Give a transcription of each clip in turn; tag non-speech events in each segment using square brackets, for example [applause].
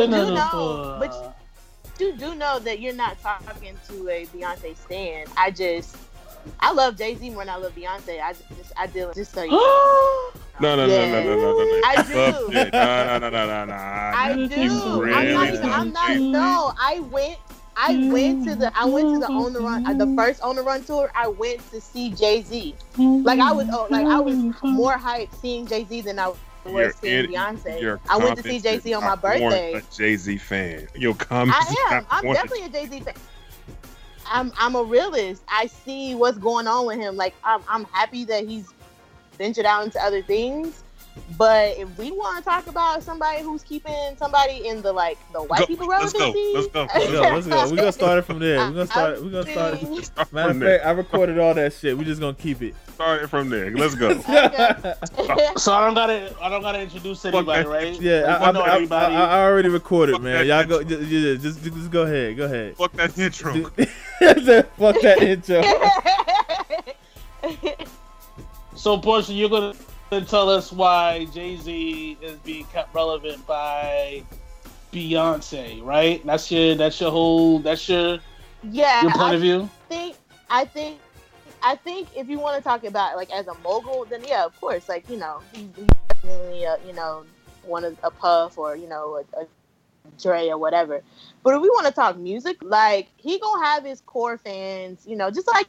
you do know, but you do know that you're not talking to a Beyonce stan. I just, I love Jay Z more than I love Beyonce. I just, I deal just so you. know. No, no, Yeah. no, no, no, no, no, no. I do. no, no, no, no, no, no. I do. Really I'm not. do. I'm not. No, I went. I went to the. I went to the on the run. Uh, the first on the run tour. I went to see Jay Z. Like I was. Oh, like I was more hyped seeing Jay Z than I was seeing in- Beyonce. I went to see Jay Z on my birthday. A Jay Z fan. Your comments. I [laughs] am. I'm definitely a Jay Z fan. I'm I'm a realist. I see what's going on with him. Like I'm I'm happy that he's ventured out into other things. But if we want to talk about somebody who's keeping somebody in the like the white Go- people let's go, relevancy, let's go, [laughs] Let's go. Let's go. We're gonna start it from there. We're gonna start. We're gonna start. I Matter from of there. I recorded all that shit. We're just gonna keep it. Start it from there. Let's go. [laughs] think- So I don't gotta, I don't gotta introduce anybody, that. right? Yeah, We I, I, know I. I, I already recorded, Fuck man. that Y'all go. intro. Just, just, just, just go ahead. Go ahead. Fuck that intro. [laughs] Fuck that intro. So Portia, you're gonna tell us why Jay Z is being kept relevant by Beyonce, right? That's your, that's your whole, that's your, yeah, your point I of view. think I think I think if you want to talk about like as a mogul, then yeah, of course, like you know, definitely a, you know one of a Puff or you know a, a Dre or whatever. But if we want to talk music, like he gonna have his core fans, you know, just like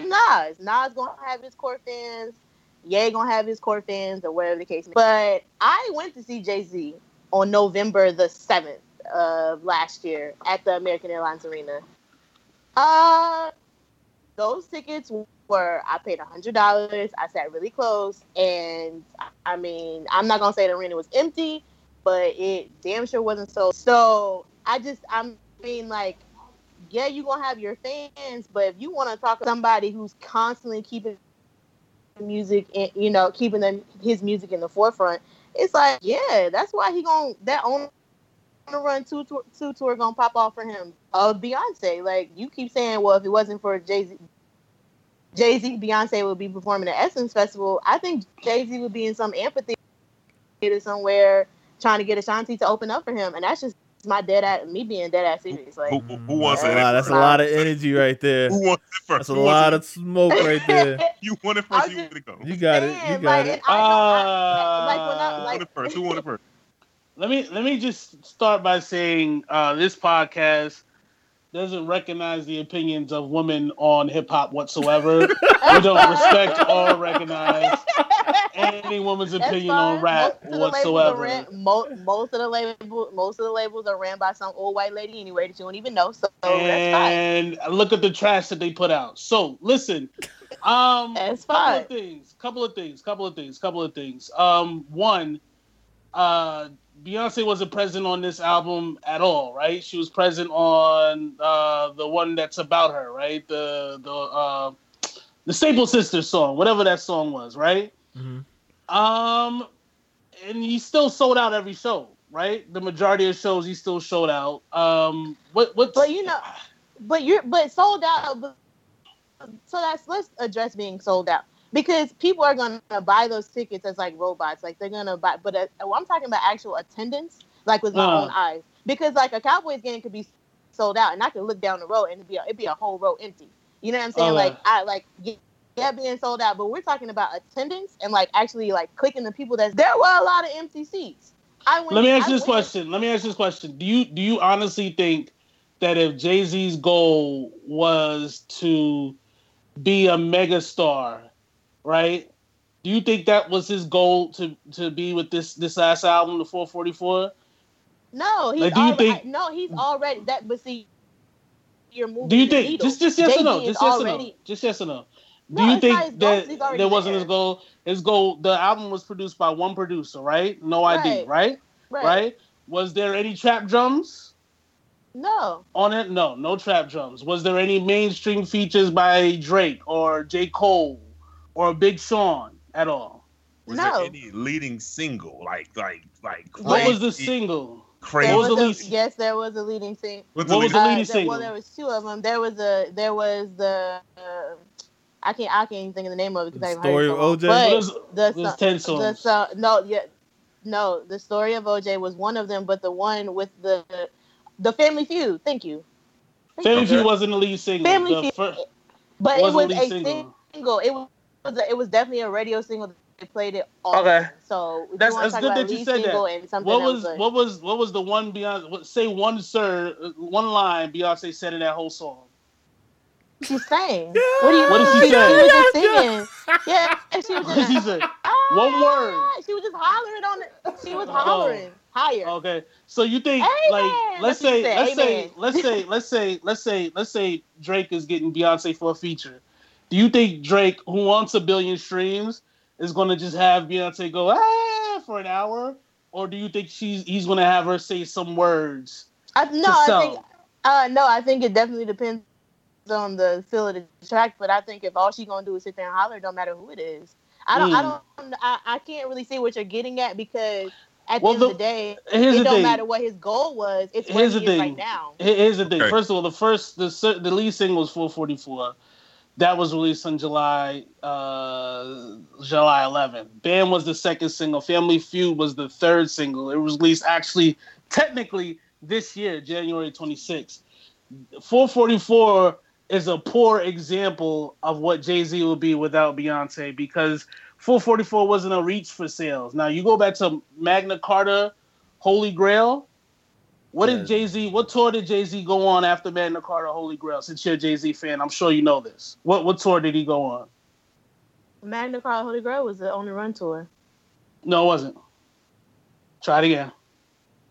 Nas. Nas gonna have his core fans. Ye gonna have his core fans or whatever the case. May be. But I went to see Jay Z on November the seventh of last year at the American Airlines Arena. Uh, those tickets were I paid a hundred dollars. I sat really close, and I mean I'm not gonna say the arena was empty, but it damn sure wasn't so. So I just I mean like, yeah, you're gonna have your fans, but if you want to talk to somebody who's constantly keeping music, and you know, keeping them his music in the forefront, it's like yeah, that's why he gonna that on the run two tour, two tour gonna pop off for him. Uh, Beyonce, like you keep saying, well, if it wasn't for Jay Z, Jay Z, Beyonce would be performing at Essence Festival. I think Jay Z would be in some amphitheater somewhere trying to get Ashanti to open up for him, and that's just my dead ass, me being dead ass serious. Like, Who, who, who wants That's a it? lot, that's a lot of energy right there. Who wants it first? That's a Who lot it? of smoke right there. [laughs] You want it first? You want it to go? You got it. You got like, it. and I don't- I- like when I Who like want it first? Who want it first? Let me let me just start by saying uh, this podcast doesn't recognize the opinions of women on hip hop whatsoever. we don't respect or recognize any woman's That's opinion fine. on rap most of the labels whatsoever. ran, mo- most of the label, most of the labels are ran by some old white lady anyway that you don't even know. So that's fine. and look at the trash that they put out. So listen, um, That's couple fine. of things, couple of things, couple of things, couple of things. Um, one, uh, Beyonce wasn't present on this album at all, right? She was present on uh, the one that's about her, right? The the uh, the Staple Sisters song, whatever that song was, right? Mhm. Um, and he still sold out every show, right? The majority of shows he still showed out. Um, what what? But you know, but you're but sold out. But, so that's let's address being sold out because people are gonna buy those tickets as like robots. Like they're gonna buy, but uh, well, I'm talking about actual attendance, like with my Uh. own eyes. Because like a Cowboys game could be sold out, and I could look down the road and it'd be a, it'd be a whole row empty. You know what I'm saying? Uh. Like I like. Yeah, yeah, being sold out, but we're talking about attendance and like actually like clicking the people that there were a lot of empty seats. I went, Let me ask I this went- question. Let me ask this question. Do you do you honestly think that if Jay Z's goal was to be a megastar, right? Do you think that was his goal to to be with this this last album, the 444? No, he's Like, do you already, think- no, he's already that. But see, you're moving. Do you think just just yes or no? Just yes or no? Just yes or no? Do No, you think not his goal, that that wasn't there. his goal? His goal. The album was produced by one producer, right? No ID, Right. right? Right. Right. Was there any trap drums? No, on it? No, no trap drums. Was there any mainstream features by Drake or J. Cole or a Big Sean at all? Was No. there any leading single like like like What was the single? Crazy. There was was the a- least- yes, there was a leading thing. What's What was the the Uh, leading there- single? well, there was two of them. There was a there was the uh, I can't I can't even think of the name of it because I haven't Story heard of it so long. OJ? But It was, the it was so- 10 the songs. so, no yeah no the story of OJ was one of them, but the one with the the Family Feud. Thank you. Thank Family you. Feud wasn't the lead single. Family the Feud, but it wasn't was lead a single. single. It was a, it was definitely a radio single. They played it all. Okay. So That's- you that's good that you said that. single And something what that was like- what was what was the one Beyonce? Say one sir, uh, one line Beyonce said in that whole song. she sang? What do you What did she she, say? She was just singing. Yeah, and she was What did she just say? ah, One word. She was just hollering on it. She was hollering higher. Okay, so you think Amen. like let's That's what say let's say let's say let's say let's say let's say Drake is getting Beyonce for a feature. Do you think Drake, who wants a billion streams, is going to just have Beyonce go ah for an hour, or do you think she's he's going to have her say some words? I, no, to I think uh, no, I think it definitely depends on the feel of the track. But I think if all she's gonna do is sit there and holler, don't matter who it is. I don't. I Mm. don't. I, I can't really see what you're getting at because at Well, the end the- of the day, Here's it the don't thing. matter what his goal was. It's where Here's he the is thing. right now. Here's the thing. Okay. First of all, the first the the lead single was 444. That was released on July uh, July 11. Bam was the second single. Family Feud was the third single. It was released actually technically this year, January 26th. 444 is a poor example of what Jay Z will be without Beyonce because 444 wasn't a reach for sales. Now you go back to Magna Carta, Holy Grail. What did Jay Z? What tour did Jay Z go on after Magna Carta, Holy Grail? Since you're a Jay Z fan, I'm sure you know this. What what tour did he go on? Magna Carta Holy Grail was the only run tour. No, it wasn't. Try it again.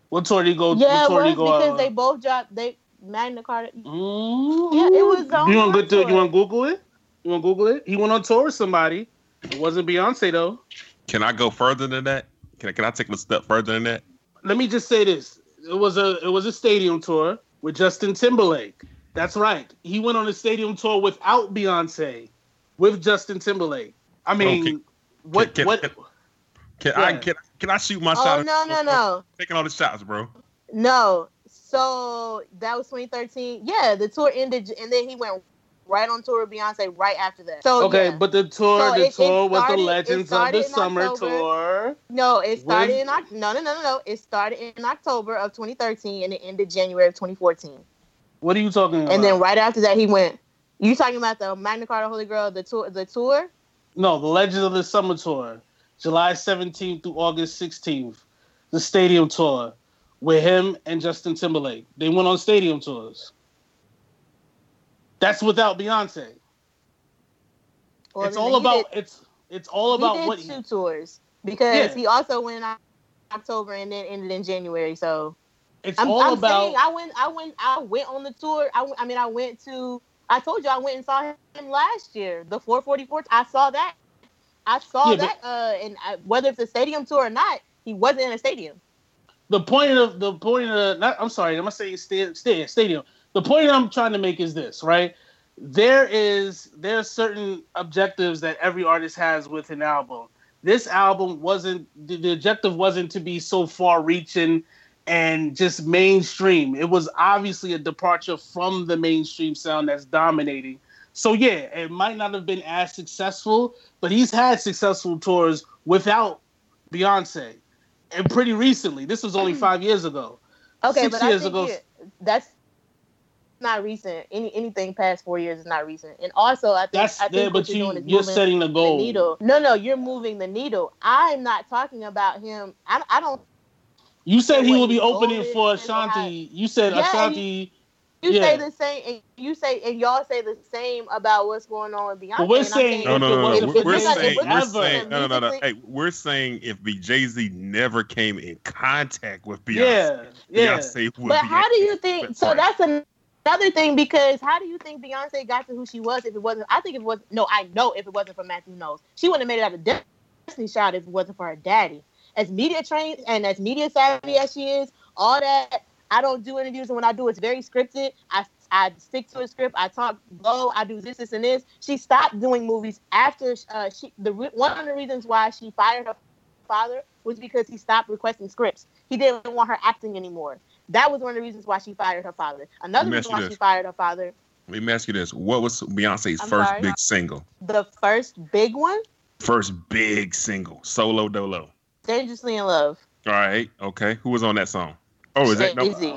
What tour did he go? Yeah, what it tour did was he go because on? they both dropped. They Magna Carta. Mm-hmm. Yeah, it was on You want one to you want to Google it? You want Google it? He went on tour with somebody. It wasn't Beyonce though. Can I go further than that? Can I, can I take a step further than that? Let me just say this: it was a it was a stadium tour with Justin Timberlake. That's right. He went on a stadium tour without Beyonce, with Justin Timberlake. I oh, mean, Okay. what Can- what? can- Can I Yeah. can, can I shoot my Oh shot? no no no Taking all the shots, bro. no. So that was 2013. Yeah, the tour ended, and then he went right on tour with Beyonce right after that. So Okay, yeah. but the tour, So the it- it tour was the Legends of the Summer October. tour. No, it started When- in no, no, no, no, no. It started in October of 2013 and it ended January of 2014. What are you talking about? And then right after that, he went. You talking about the Magna Carta Holy Grail, the tour, the tour? no, the Legends of the Summer tour, July 17th through August 16th, the stadium tour with him and Justin Timberlake. They went on stadium tours. That's without Beyonce. Well, it's all about did- it's it's all about he did what two tours because Yeah. he also went in October and then ended in January. So it's I'm, all I'm about. saying I went, I went, I went on the tour. I, I mean, I went to. I told you I went and saw him last year, the 444. I saw that. I saw Yeah, but- that, uh, and I, whether it's a stadium tour or not, he wasn't in a stadium. the point of the point of not, I'm sorry, I'm not saying sta- sta- stadium. The point I'm trying to make is this, right? There is there are certain objectives that every artist has with an album. This album wasn't the, the objective wasn't to be so far reaching and just mainstream. It was obviously a departure from the mainstream sound that's dominating. So yeah, it might not have been as successful, but he's had successful tours without Beyonce and pretty recently. This was only hmm. five years ago. Okay, Six but years ago. that's not recent. Any anything past four years is not recent. And also, I think That's I there, think but what you're you doing is you're setting the the goal. needle. No, no, you're moving the needle. I'm not talking about him. I, I don't. You said he will be opening for and Ashanti. You said Yeah, Ashanti. You Yeah. say the same, and you say, and y'all say the same about what's going on with Beyonce. But we're and saying- No, no, no, no. We're, we're saying, we're saying, no, no, no, no. Hey, we're saying if the Jay Z never came in contact with Beyonce, Yeah, yeah. Beyonce would But be how do you think? So that's an- another thing because how do you think Beyonce got to who she was if it wasn't? I think it was no, I know if it wasn't for Matthew Knowles, she wouldn't have made it out of Destiny Child if it wasn't for her daddy. As media trained and as media savvy as she is, all that. I don't do interviews, and when I do, it's very scripted. I I stick to a script. I talk low. I do this, this, and this. She stopped doing movies after uh, she. The one of the reasons why she fired her father was because he stopped requesting scripts. he didn't want her acting anymore. That was one of the reasons why she fired her father. Another reason why this. she fired her father, Let me ask you this: What was Beyonce's I'm first sorry? big single? the first big one, First big single, solo dolo. Dangerously in Love. All right, okay. Who was on that song? Oh, is that no? Jay-Z.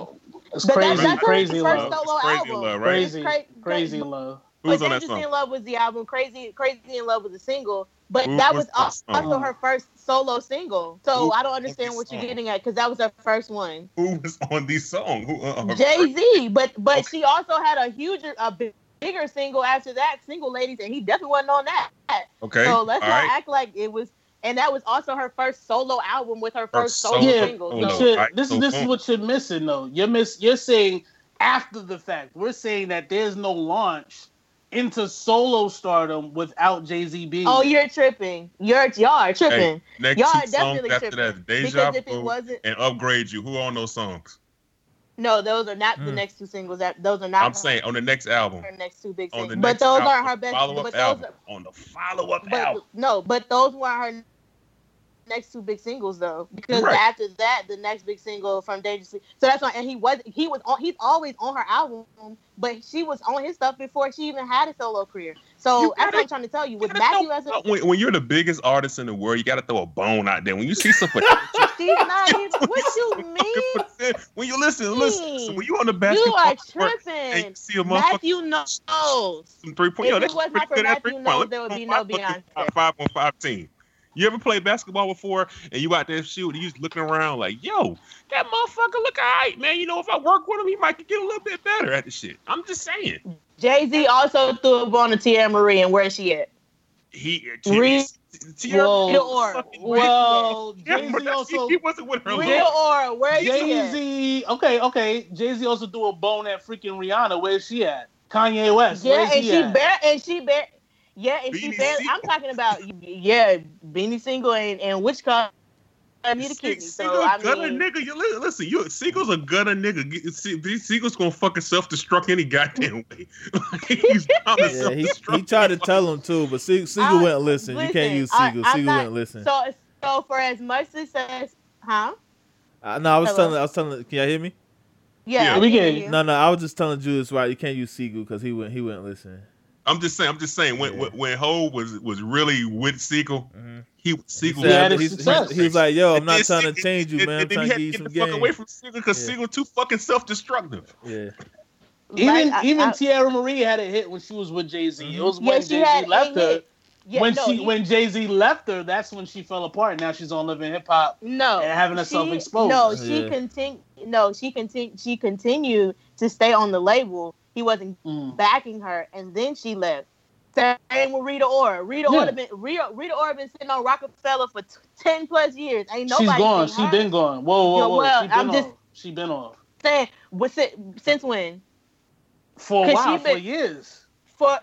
It's But crazy, that's, that's crazy only the first love. solo Crazy album. Love, right? Crazy, It's cra- crazy love. Who was but on that Dangerously song? in Love was the album. Crazy, Crazy in Love was the single. But Who that was was that also her first solo single. So Who I don't understand that what you're getting at because that was her first one. Who was on these song? Uh, Jay Z, but but Okay. she also had a huge, a bi- bigger single after that, "Single Ladies," and he definitely wasn't on that. Okay. So let's all not right. act like it was. And that was also her first solo album with her Her first solo solo Yeah, single. solo. So, you're- Alright, this so is this is what you're missing though. You're miss. You're saying after the fact. We're saying that there's no launch into solo stardom without Jay Z being. oh, you're tripping. You're y'all are tripping Next Y'all two are songs definitely after tripping. that, Deja because if it Vu wasn't, and Upgrade You. Who on those songs? no, those are not the Mm. next two singles. That those are not. I'm saying on the next album. her next two big singles. But those album, aren't her best. follow-up album. are, On the follow-up album. no, but those weren't her next two big singles though. Because Right. after that, the next big single from Dangerously. So that's why, and he was he was on. He's always on her album, but she was on his stuff before she even had a solo career. So that's what I'm trying to tell you. With Matthew as a, when, when you're the biggest artist in the world, you got to throw a bone out there. When you see somebody, [laughs] she's not even. What you mean? [laughs] when you listen, listen. So when you on the back. You are court and tripping. you see a Matthew Knowles. some three point, If yo, it was not for Matthew point. there would be no Beyonce. Five on five team. You ever played basketball before and you out there shooting, you just looking around like, yo, that motherfucker look alright, man. You know, if I work with him, he might get a little bit better at the shit. I'm just saying. Jay Z also threw a bone to Teairra Mari, and where's she at? He Re- Tierra Whoa. Rita Ora. Well, Jay Z also. he, he wasn't with her. Rita Ora, where's she Jay at? Z. Okay, okay. Jay Z also threw a bone at freaking Rihanna. Where's she at? Kanye West. Yeah, Where's and he she at? bare and she bare. Yeah, and she Beanie bare. Sigel. I'm talking about yeah, Beanie Sigel and and which car need a kidney. So Sigel I gutter mean, nigga. You listen, you Sigel's a gutter nigga. Get- See, these Sigel's gonna fucking self destruct any goddamn way. [laughs] [laughs] He's Yeah, he, he tried to tell him too, but Se- Sigel I- wouldn't listen. You can't use I- Sigel. I'm not- wouldn't listen. so so for as much success, huh? Uh, no, I was Hello? telling. I was telling. Can y'all hear me? Yeah, Yeah. We can get hear it. you. No, no. I was just telling Julius right. You can't use Sigel because he wouldn't. He wouldn't listen. I'm just saying. I'm just saying. When Yeah. when, when Ho was was really with Sigel, Mhm. he He, Sigel. said- Yeah, had his he's- he was like, "Yo, I'm not then trying to change you, and- man. I'm then trying he to had give you to some get the fuck away from Sigel because Yeah. Sigel too fucking self destructive. Yeah, Even Like, I- even I- Teairra Mari had a hit when she was with Jay Z. It was Yeah, when she Jay had Z left her. Yeah, when no, she he- when Jay Z left her, that's when she fell apart. Now she's on Living Hip Hop. no and having herself she- exposed. No, she Yeah. continued. No, she continued. She continued to stay on the label. He wasn't Mm. backing her, and then she left. Same with Rita Ora. Rita Yeah. Ora been Rita, Rita Ora been sitting on Roc-A-Fella for t- ten plus years. Ain't nobody. She's gone. She been gone. Whoa, whoa, whoa. well, she been I'm off. just- She been off Saying, what's it? Since when? for a while, for years. For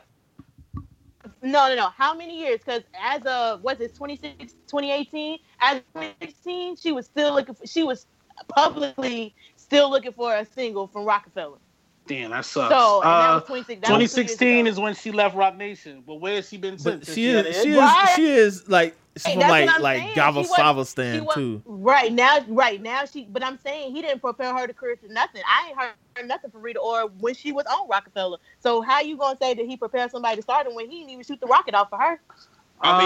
no, no, no. How many years? Because as of what's it, 26, 2018? As of 2016, she was still looking. For, she was publicly still looking for a single from Roc-A-Fella. Damn, that sucks. So and that uh, that was 2016 is when she left Roc Nation. But where has she been since? Has she is. She is. Right. She is like she's Hey, from like like saying. Gava She was- Sava She too. Right now, right now she. But I'm saying he didn't prepare her to career to nothing. I ain't heard nothing from Rita Ora when she was on Roc-A-Fella. So how you gonna say that he prepared somebody to start him when he didn't even shoot the rocket off for her? I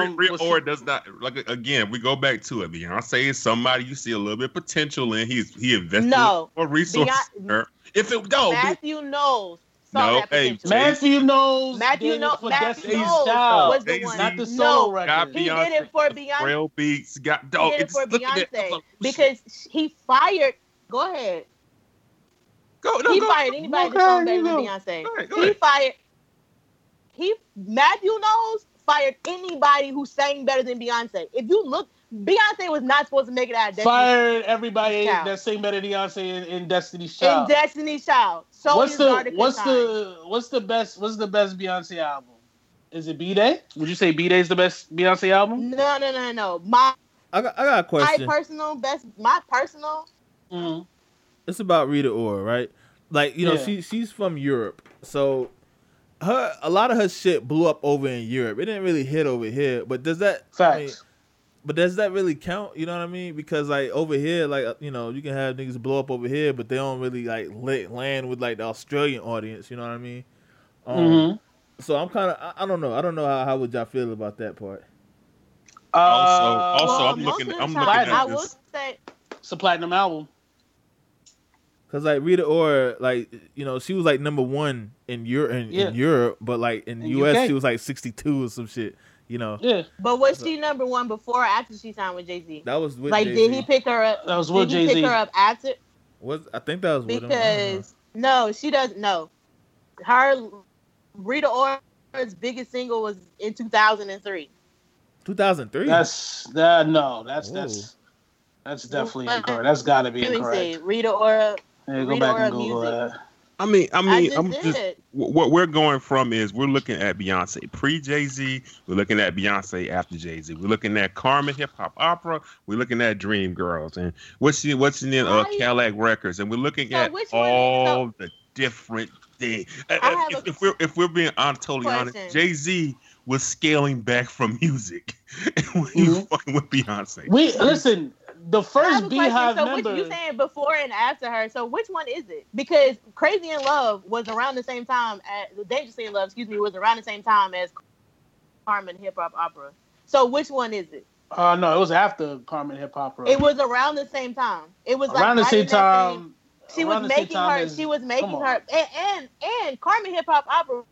mean, Um, Rita well, she- Ora does not like again. We go back to it. Beyonce is somebody you see a little bit of potential in. He's he invested No. more resources. Beyonce- If it no, Be- Matthew Knowles. Saw No, that hey, potential. Matthew Knowles. Matthew Knowles. for Matthew Destiny's knows Child, was the one. not the no, solo got record. He Beyonce. did it for Beyonce. Trail beats got He did it It's for look. Beyonce Look, because he fired. Go ahead. go, no, he go, fired anybody go that's song ahead, better you. Beyonce. Go ahead, go He ahead. fired. He Matthew Knowles fired anybody who sang better than Beyonce. If you look, Beyonce was not supposed to make it out of Destiny, Fired everybody Child. that sang better than Beyonce in, in Destiny's in Child. Destiny's Child. So what's the what's Consign. the what's the best what's the best Beyonce album? Is it B Day? Would you say B Day is the best Beyonce album? No, no, no, no. My, I got. I got a question. my personal best. My personal. Mm. it's about Rita Ora, right? Like you know, Yeah. she she's from Europe, so her a lot of her shit blew up over in Europe. It didn't really hit over here. But does that I mean, Facts. but does that really count? You know what I mean? Because like over here, like uh, you know, you can have niggas blow up over here, but they don't really like lit, land with like the Australian audience. You know what I mean? Um, Mhm. So I'm kind of I, I don't know I don't know how, how would y'all feel about that part? Also- Uh, also- Well, I'm looking- of I'm looking at I this. will say, it's a platinum album. Cause like Rita Ora, like you know, she was like number one in Europe, in, Yeah. in Europe, but like in, In US, UK. she was like sixty two or some shit. You know, Yeah, but was she number one before or after she signed with Jay Z? that was with Like, Jay-Z. did he pick her up? that was Did with he Jay pick her up after? Was I think that was with him. I don't know. Because no, she doesn't. No, her Rita Ora's biggest single was in 2003. 2003. That's that. No, that's Ooh. that's that's definitely incorrect. That's got to be Let me see. incorrect. Rita Ora. Yeah, go back and Google music. that. I mean, I I, mean, just I'm did just it. what we're going from is we're looking at Beyonce pre Jay Z. We're looking at Beyonce after Jay Z. We're looking at Carmen Hip Hop Opera. We're looking at Dream Girls and what's in what's in uh, Right. Cadillac Records, and we're looking So at which one- all the different things. Uh, I uh, have If, if we're if we're being I'm totally honest. Jay Z was scaling back from [laughs] music [laughs] when he was Mhm. fucking with Beyonce. We listen. The I have first a question. So member. which you saying before and after her? So which one is it? Because Crazy in Love was around the same time. As, Dangerously in Love, excuse me, was around the same time as Carmen Hip Hop Opera. So which one is it? Uh, no, it was after Carmen Hip Hop. Opera. It was around the same time. It was like around the right same in that same- time. She around was the same making her. She was making her, and, and and Carmen Hip Hop Opera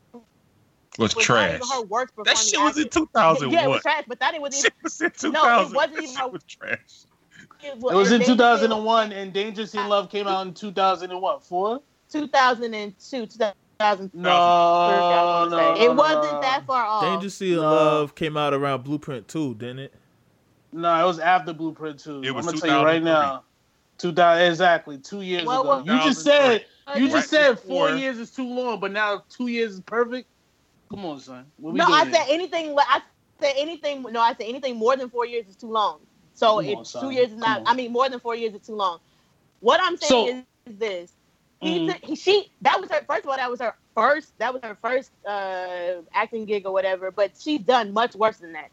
was was trash. not even her worst That shit was in act. 2001. [laughs] Yeah, it was trash, but that it was even. Shit was in 2000. No, it wasn't even shit a- was trash. It It was in 2001, and Dangerous in Love came out in 2001. Four? 2002, 2003. No, no. It wasn't that far off. Dangerously in No. Love came out around Blueprint 2, didn't it? No, it was after Blueprint 2. It was I'm gonna tell you right now. 2000 exactly two years Well, ago. well- you just said you just said four before- years is too long, but now two years is perfect. Come on, son. What we No, doing I here? said anything. I said anything. No, I said anything more than four years is too long. So Come if on, son. two years is not, I mean, more than four years is too long. What I'm saying So- is, is this. He, took- he, she, that was her. First of all, that was her first. That was her first uh, acting gig or whatever. But she's done much worse than that.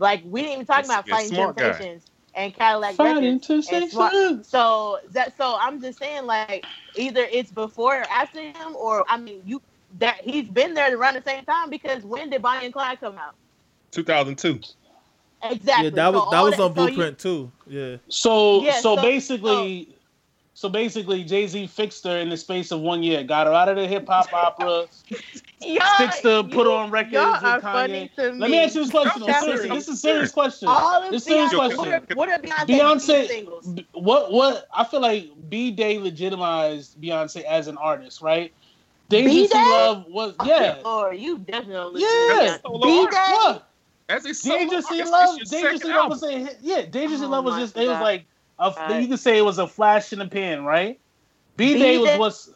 Like we didn't even talk Yes, about fighting smart guy. temptations and Cadillac Fighting Records. and smart- temptations. So that so I'm just saying like either it's before or after him or I mean you that he's been there around the same time because when did Bonnie and Clyde come out? 2002. Exactly. Yeah, that So was that was on so you- Blueprint too. Yeah. So Yeah, so, so- basically, so basically, Jay Z fixed her in the space of one year. Got her out of the hip hop opera. Y'all- Fixed her, put you- on records Y'all with are Kanye. funny to me. Let me ask you this question. though. That's Seriously, serious. this is a serious question. All of This is a serious Beyonce, question. what are, what are Beyonce's Beyonce- singles? What what I feel like B Day legitimized Beyonce as an artist, right? Dangerously B-Day? Love was oh, yeah. Or you definitely Yeah. B artist. Day. What? As a solo Dangerously artist, Love, Dangerously Love was a hit. Yeah, Dangerously Oh Love was my just it was like a, God. you could say it was a flash in the pan, right? B Day was B-Day? what's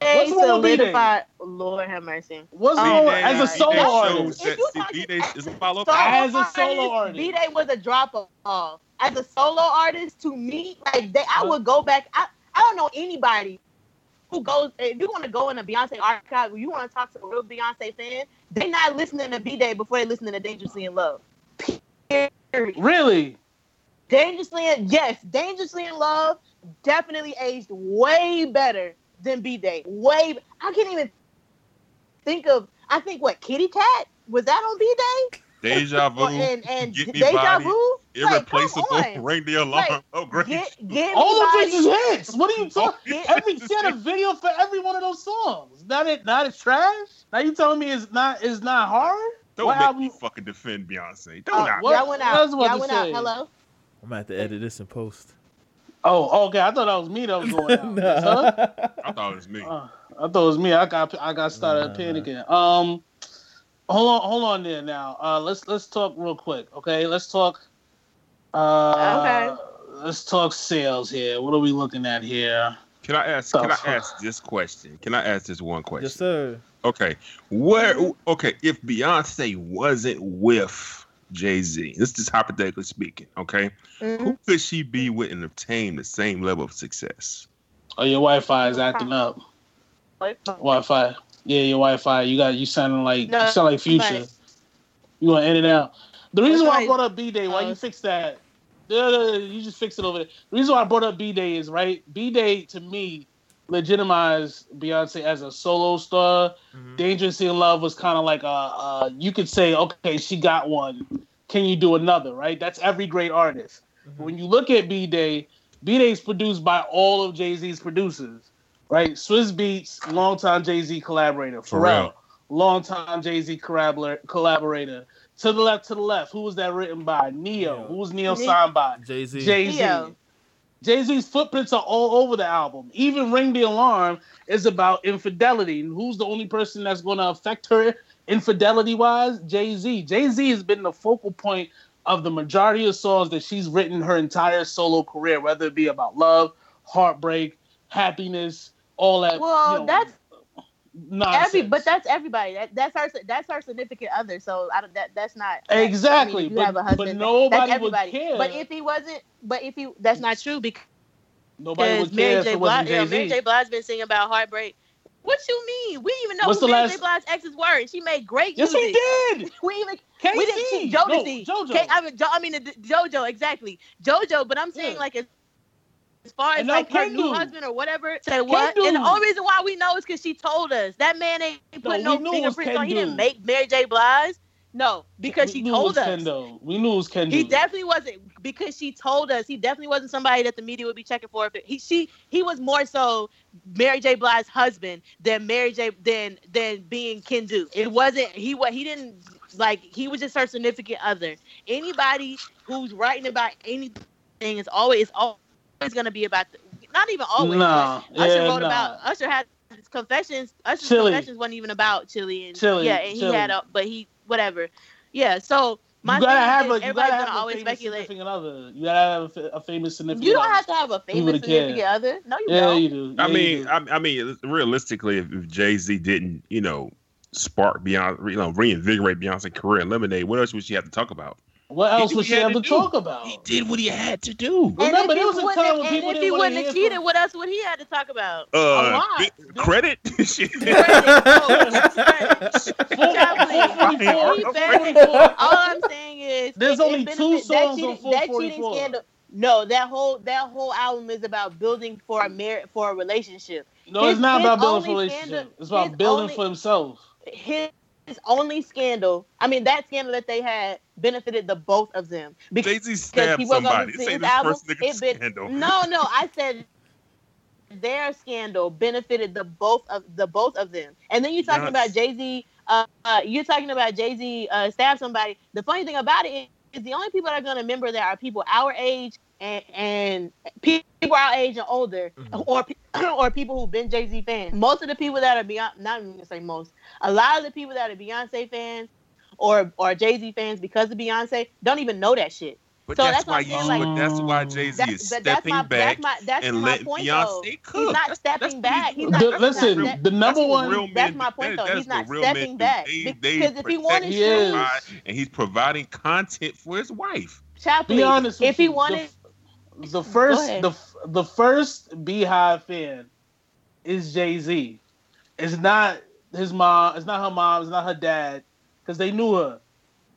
They What's wrong with B-Day? Lord have mercy. what's wrong as a B-Day solo artist. If you See, talking- B-Day is a follow Solo As a solo artist. B Day was a drop off. As a solo artist, to me, like they, I would go back. I, I don't know anybody who goes. If you want to go in a Beyonce archive, you want to talk to a real Beyonce fan, they not listening to B Day before they listening to Dangerously in Love. Period. Really? Dangerously, in, yes, Dangerously in Love definitely aged way better than B Day. Way, I can't even think of. I think what Kitty Kat was that on B Day? Deja [laughs] Vu. and and Get Me Deja Body, Vu. Like, come Irreplaceable. on. Ring the alarm. Like, [laughs] oh, great. Get, get All of me this hits. What are you talking? Get- Every she had a video for every one of those songs. Not it. Not it's trash. Now you telling me it's not. It's not hard. Don't What make album- me fucking defend Beyonce. Don't knock what- y'all went out. else was Y'all to went out. Hello. I'm gonna have to edit this in post. Oh, okay. I thought that was me that was going out. [laughs] Huh? I thought it was me. Uh, I thought it was me. I got I got started Nah, nah. panicking. Um, hold on, hold on there now. Uh, let's let's talk real quick. Okay, let's talk. Uh, Let's talk sales here. What are we looking at here? Can I ask? Can I ask this question? Can I ask this one question? yes, sir. Okay, where? Okay, if Beyonce wasn't with Jay Z, this is hypothetically speaking. Okay, Mhm. who could she be with and obtain the same level of success? Oh, your Wi-Fi is acting up. Wi-Fi. Yeah, your Wi-Fi. You got you sounding like No, you sound like Future. but- You want in and out. The reason why I Somebody- brought up B Day, why Oh. you fix that? You just fix it over there. The reason why I brought up B Day is right. B Day to me legitimized Beyonce as a solo star. Mhm. Dangerous in Love was kind of like a, uh, you could say, okay, she got one. Can you do another? Right? That's every great artist. Mhm. When you look at B Day, B Day is produced by all of Jay Z's producers, right? Swizz Beatz, longtime Jay Z collaborator. Pharrell, Pharrell. longtime Jay Z collaborator. To the left, to the left, who was that written by? Ne-Yo. Ne-Yo. Who was Ne-Yo Ne- signed by? Jay Z. Jay Z. Jay Z's footprints are all over the album. Even Ring the Alarm is about infidelity. And who's the only person that's going to affect her infidelity wise? Jay Z. Jay Z has been the focal point of the majority of songs that she's written her entire solo career, whether it be about love, heartbreak, happiness, all that. Well, you know, that's nonsense. every, but that's everybody. That, that's our That's her significant other. So I don't. That that's not Exactly, I mean, you but- have a husband, but nobody would care. But if he wasn't, but if he, that's not true because nobody would care Mary J. Blige, you know, Mary J. Blige's been singing about heartbreak. What you mean? We even know What's who the Mary last- J. Blige's exes were, she made great Yes, music. we did. [laughs] We even K-Ci. we didn't see Jodeci. No, JoJo. K- I mean, jo- I mean JoJo exactly. JoJo, but I'm saying Yeah. like as, as far as like her new husband or whatever. Say what? And the only reason why we know is because she told us that man ain't No, no was fingerprints on. He didn't make Mary J. Blige. No, because We she told us. Kendu. We knew it was Kendu. He definitely wasn't because she told us he definitely wasn't somebody that the media would be checking for. If it, he she he was more so Mary J. Blige's husband than Mary J. than than being Kendu. It wasn't he what he didn't like he was just her significant other. Anybody who's writing about anything is always it's always gonna be about the, not even always. Nah, but Usher yeah, wrote nah. about Usher had his confessions. Usher's Chili. confessions wasn't even about Chili and Chili, yeah, and he had a but he whatever. Yeah, so my you gotta thing have is a you gotta have a always famous speculate. significant other. You gotta have a, a famous significant. You don't other. have to have a famous would've significant other. No, you Yeah, don't. you do. I Yeah, you mean, do. I, I mean, realistically, if, if Jay Z didn't, you know, spark Beyonce, you know, reinvigorate Beyonce's career and Lemonade, what else would she have to talk about? What else did would what she he to to talk about? He did what he had to do. And Remember, if there he was a wouldn't time when and people if didn't he wanna wouldn't have hear cheated, what else would he had to talk about? Uh, lot. bi- credit. Shit. Chaplin, Full- he full- better- all I'm saying is There's it- it only two songs on cheating- that cheating 444. scandal. No, that whole that whole album is about building for a mar- for a relationship. No, his- it's not about building for a relationship. scandal- It's about building only- for himself. His only scandal, I mean, that scandal that they had benefited the both of them because Jay Z stabbed somebody. Say his this album. first nigga been, scandal. no, no, I said their scandal benefited the both of the both of them. And then you're talking Yes. about Jay Z. Uh, uh, you're talking about Jay Z uh, stab somebody. The funny thing about it is the only people that are going to remember that are people our age and and people our age and older, Mhm. or [clears throat] or people who've been Jay Z fans. Most of the people that are beyond, not even gonna say most, a lot of the people that are Beyonce fans or or Jay Z fans because of Beyonce don't even know that shit. But So that's, that's why you. saying, but that's why Jay Z is but that's stepping my back that's my that's and my letting point Beyonce though. cook. He's not That's- that's stepping what back. He's not, The- he's listen, not, the number That's what one. real that's my point, That- though. He's not what real men stepping back. They, Be- they because if he wanted He is. and he's providing content for his wife. Chaplin, Be honest with if he you, wanted, the, the first the the first Beyhive fan is Jay Z. It's not his mom. It's not her mom. It's not her dad because they knew her.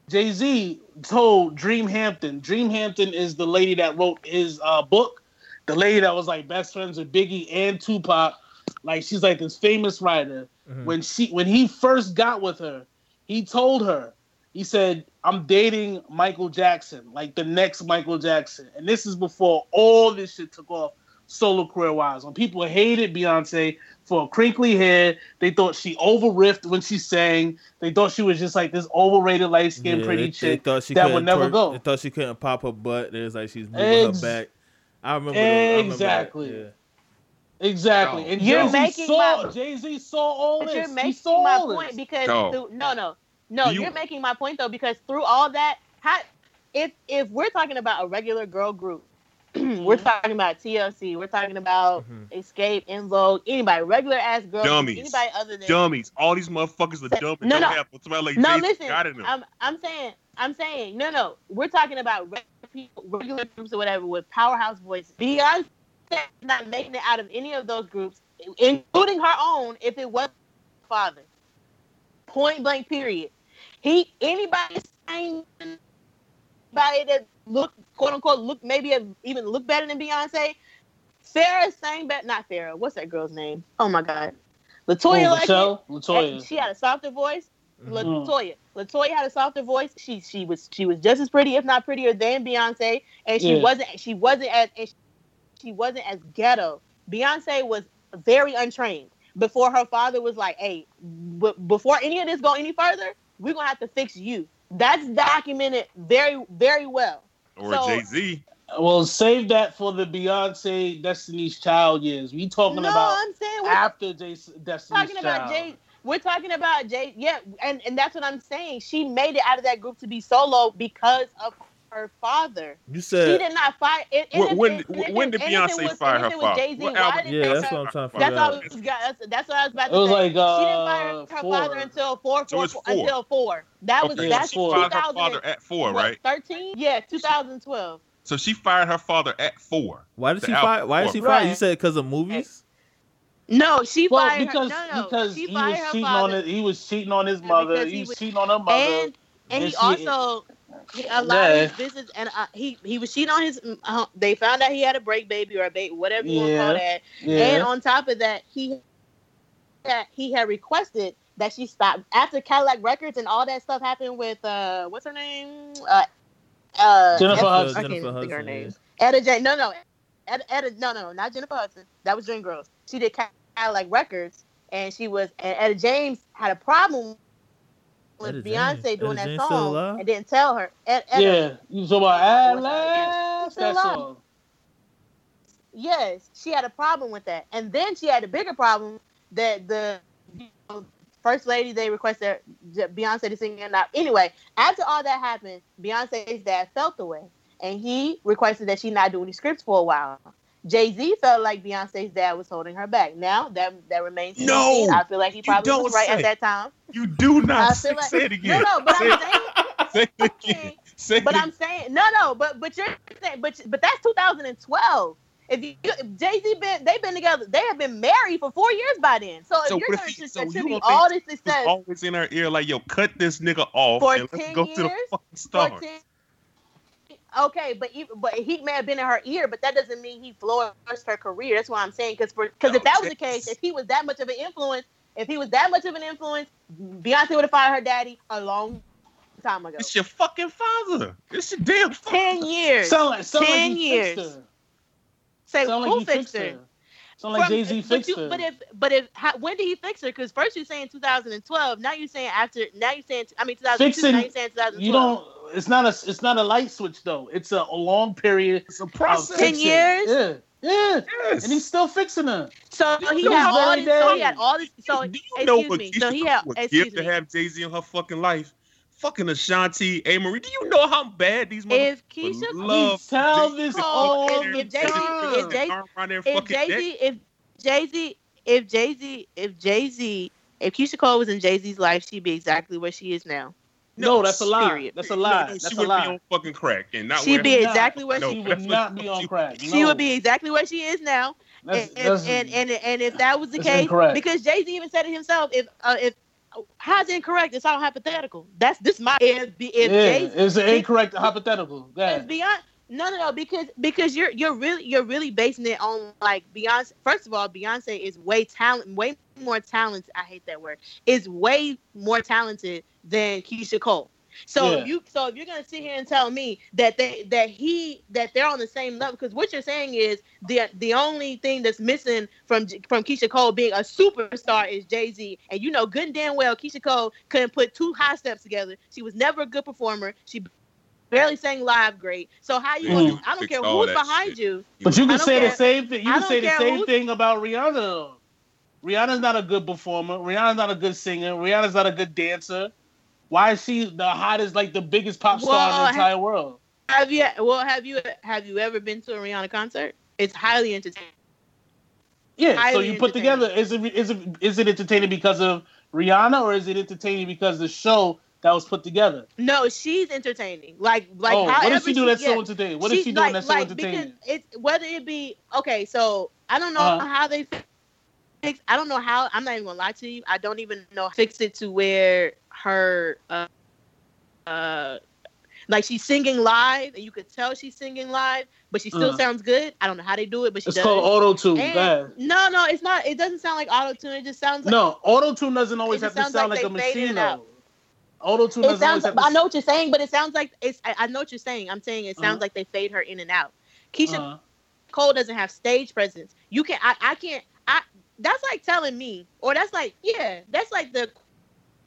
Jay Z told Dream Hampton. Dream Hampton is the lady that wrote his uh, book. The lady that was like best friends with Biggie and Tupac. Like she's like this famous writer. Mhm. When she when he first got with her, he told her, he said, I'm dating Michael Jackson, like the next Michael Jackson. And this is before all this shit took off solo career wise. When people hated Beyonce for crinkly hair, they thought she over riffed when she sang. They thought she was just like this overrated light skinned Yeah, pretty they, chick. They thought she that would never twerk- go. They thought she couldn't pop her butt. It was like she's moving Ex- her back. I remember. those- I remember Exactly. yeah. Exactly. No. And You're Jay Z making saw my- Jay Z saw all this. you're he making saw my all this. point because No. through, no, no, no, you- you're making my point though because through all that, how, if if we're talking about a regular girl group, [clears throat] we're talking about TLC, we're talking about Mhm. Xscape, En Vogue, anybody, regular ass girl, Dummies. anybody other than Dummies. All these motherfuckers are Say- dumb. no, and no. don't have somebody like No, listen. got in them. I'm I'm saying I'm saying no no. We're talking about regular people, regular groups or whatever with powerhouse voices. Beyonce not making it out of any of those groups, including her own. If it wasn't father, point blank. Period. He anybody saying anybody that look quote unquote look maybe even look better than Beyonce. Farrah sang better. Not Farrah. What's that girl's name? Oh my god, LeToya. Oh, Luckett. LeToya. She had a softer voice. Mhm. LeToya. LeToya had a softer voice. She she was she was just as pretty, if not prettier, than Beyonce, and she Yeah. wasn't she wasn't as and she wasn't as ghetto. Beyonce was very untrained. Before her father was like, "Hey, b- before any of this go any further, we're gonna have to fix you." That's documented very very well. Or So- Jay Z. Well, save that for the Beyonce Destiny's Child years. We talking no, about I'm saying we're after Jason Destiny's talking about Jay. We're talking about Jay. Yeah, and and that's what I'm saying. She made it out of that group to be solo because of her father. You said She did not fire. And, When- and if- when- and when did and if it Beyonce was- fire her father? Jay-Z, What why album did yeah, that's what I'm trying to That's figure all. out. I was, that's, that's what I was about to It to was say. like, she didn't fire uh, her four. father until four, four, it's four. until four. That was Okay, that's she four. fired her father at four, what, right? 13? Yeah, 2012. So she fired her father at four. why did she fire? Why did she fire? You said because of movies. No, she Well, fired because her. No, no, because she he fired was her cheating father. on it. He was cheating on his mother. He, he was was- cheating on her mother. and and he she- also he, a lot Yeah. of his business and uh, he he was cheating on his. Uh, they found out he had a break baby or a baby, whatever you want to call that. yeah. And on top of that, he had, he had requested that she stop after Cadillac Records and all that stuff happened with uh what's her name uh uh Jennifer Etta- Hudson. I can't Jennifer even think of her Hudson, name. Etta J. No, no, Etta, Etta, no, no, no, not Jennifer Hudson. That was Dreamgirls. She did Cadillac Records, and she was and Etta James had a problem with Etta Beyonce James? doing Etta that song alive? and didn't tell her. Ed, Etta, yeah, you talking about at Yeah. last that song. Yes, she had a problem with that, and then she had a bigger problem that the you know, first lady they requested Beyonce to sing it. Now, anyway, after all that happened, Beyonce's dad felt the way, and he requested that she not do any scripts for a while. Jay Z felt like Beyonce's dad was holding her back. Now that that remains No, seen. I feel like he probably was right say. at that time. You do not say, like say it again. no, no, but say, [laughs] I'm saying say it again. Say But. I'm saying no, no. But but you're saying but but that's 2012. If you if Jay Z been they've been together, they have been married for four years by then. So if you're going to so attribute all this success always in her ear, like, yo, cut this nigga off For and let's 10 go to the years? fucking star. 10 Okay, but even, but he may have been in her ear, but that doesn't mean he flourished her career. That's what I'm saying. Because because if that was the case, if he was that much of an influence, if he was that much of an influence, Beyonce would have fired her daddy a long time ago. It's your fucking father. It's your damn father. Ten years. Sound like, sound 10 like he years. Say Sound who like fixed fixed her? her. Sound like Jay Z but fixed you- her. But if but if how, when did he fix her? Because first you're saying 2012, now you're saying after. Now you're saying I mean 2002. Fixing- now you're saying 2012. you don't. It's not a. It's not a light switch though. It's a, a long period. It's a of process. 10 years? Yeah, yeah. Yes. And he's still fixing her. So he know had all every this. So he had all this. So do you know excuse what me. Keyshia So he had. would Excuse give to have Jay Z in her fucking life? Fucking Ashanti, A. Marie. Do you know how bad these motherfuckers If Keyshia love? We tell Jay-Z this oh, all fuck if- Jay-Z- their if Jay- arm around their if fucking Jay neck? Z, if Jay Z, if Jay Z, if Jay Z, if Keyshia Cole was in Jay Z's life, she'd be exactly where she is now. No, that's a lie. Period. That's a No, lie. no, That's she a would be lie. on fucking crack and not She'd be exactly where she. She [laughs] that's would not be on crack. She would be exactly where she is now. That's, and, that's, and, and and and if that was the case, incorrect. because Jay Z even said it himself, if uh, if how's it incorrect? It's all hypothetical. That's this my if if yeah, it's an incorrect hypothetical. Go It's beyond no no no because because you're you're really you're really basing it on like Beyonce. First of all, Beyonce is way talent way more talented. I hate that word. Is way more talented than Keyshia Cole. So Yeah. if you so if you're gonna sit here and tell me that they that he that they're on the same level because what you're saying is the the only thing that's missing from from Keyshia Cole being a superstar is Jay Z and you know good and damn well Keyshia Cole couldn't put two high steps together. She was never a good performer. She barely sang live great. So how you? Mm. Gonna, I don't care who's behind shit. you. But you can say care- the same thing. You can say the same thing about Rihanna. Rihanna's not a good performer. Rihanna's not a good singer. Rihanna's not a good dancer. Why is she the hottest, like the biggest pop star in the entire world? Have you? Well, have you? Have you ever been to a Rihanna concert? It's highly entertaining. Yeah. So you put together is it is it is it entertaining because of Rihanna or is it entertaining because of the show that was put together? No, she's entertaining. Like like oh, what does she do that's yeah, so entertaining? What is she doing like, that's so like, entertaining? Because it's whether it be okay. So I don't know Uh-huh. how they fix. I don't know how. I'm not even gonna lie to you. I don't even know fix it to where her uh uh Like she's singing live, and you could tell she's singing live, but she still Uh. sounds good. I don't know how they do it, but she It's does. called auto tune. No, no, it's not. It doesn't sound like auto tune. It just sounds like No, auto tune doesn't always have to sound like like, a they fade in machine though. Auto tune it doesn't sounds. always have to. I know what you're saying, but it sounds like it's. I, I know what you're saying. I'm saying it sounds Uh-huh. like they fade her in and out. Keyshia Uh, Cole doesn't have stage presence. You can. I. I can't. I. That's like telling me, or that's like, yeah, that's like the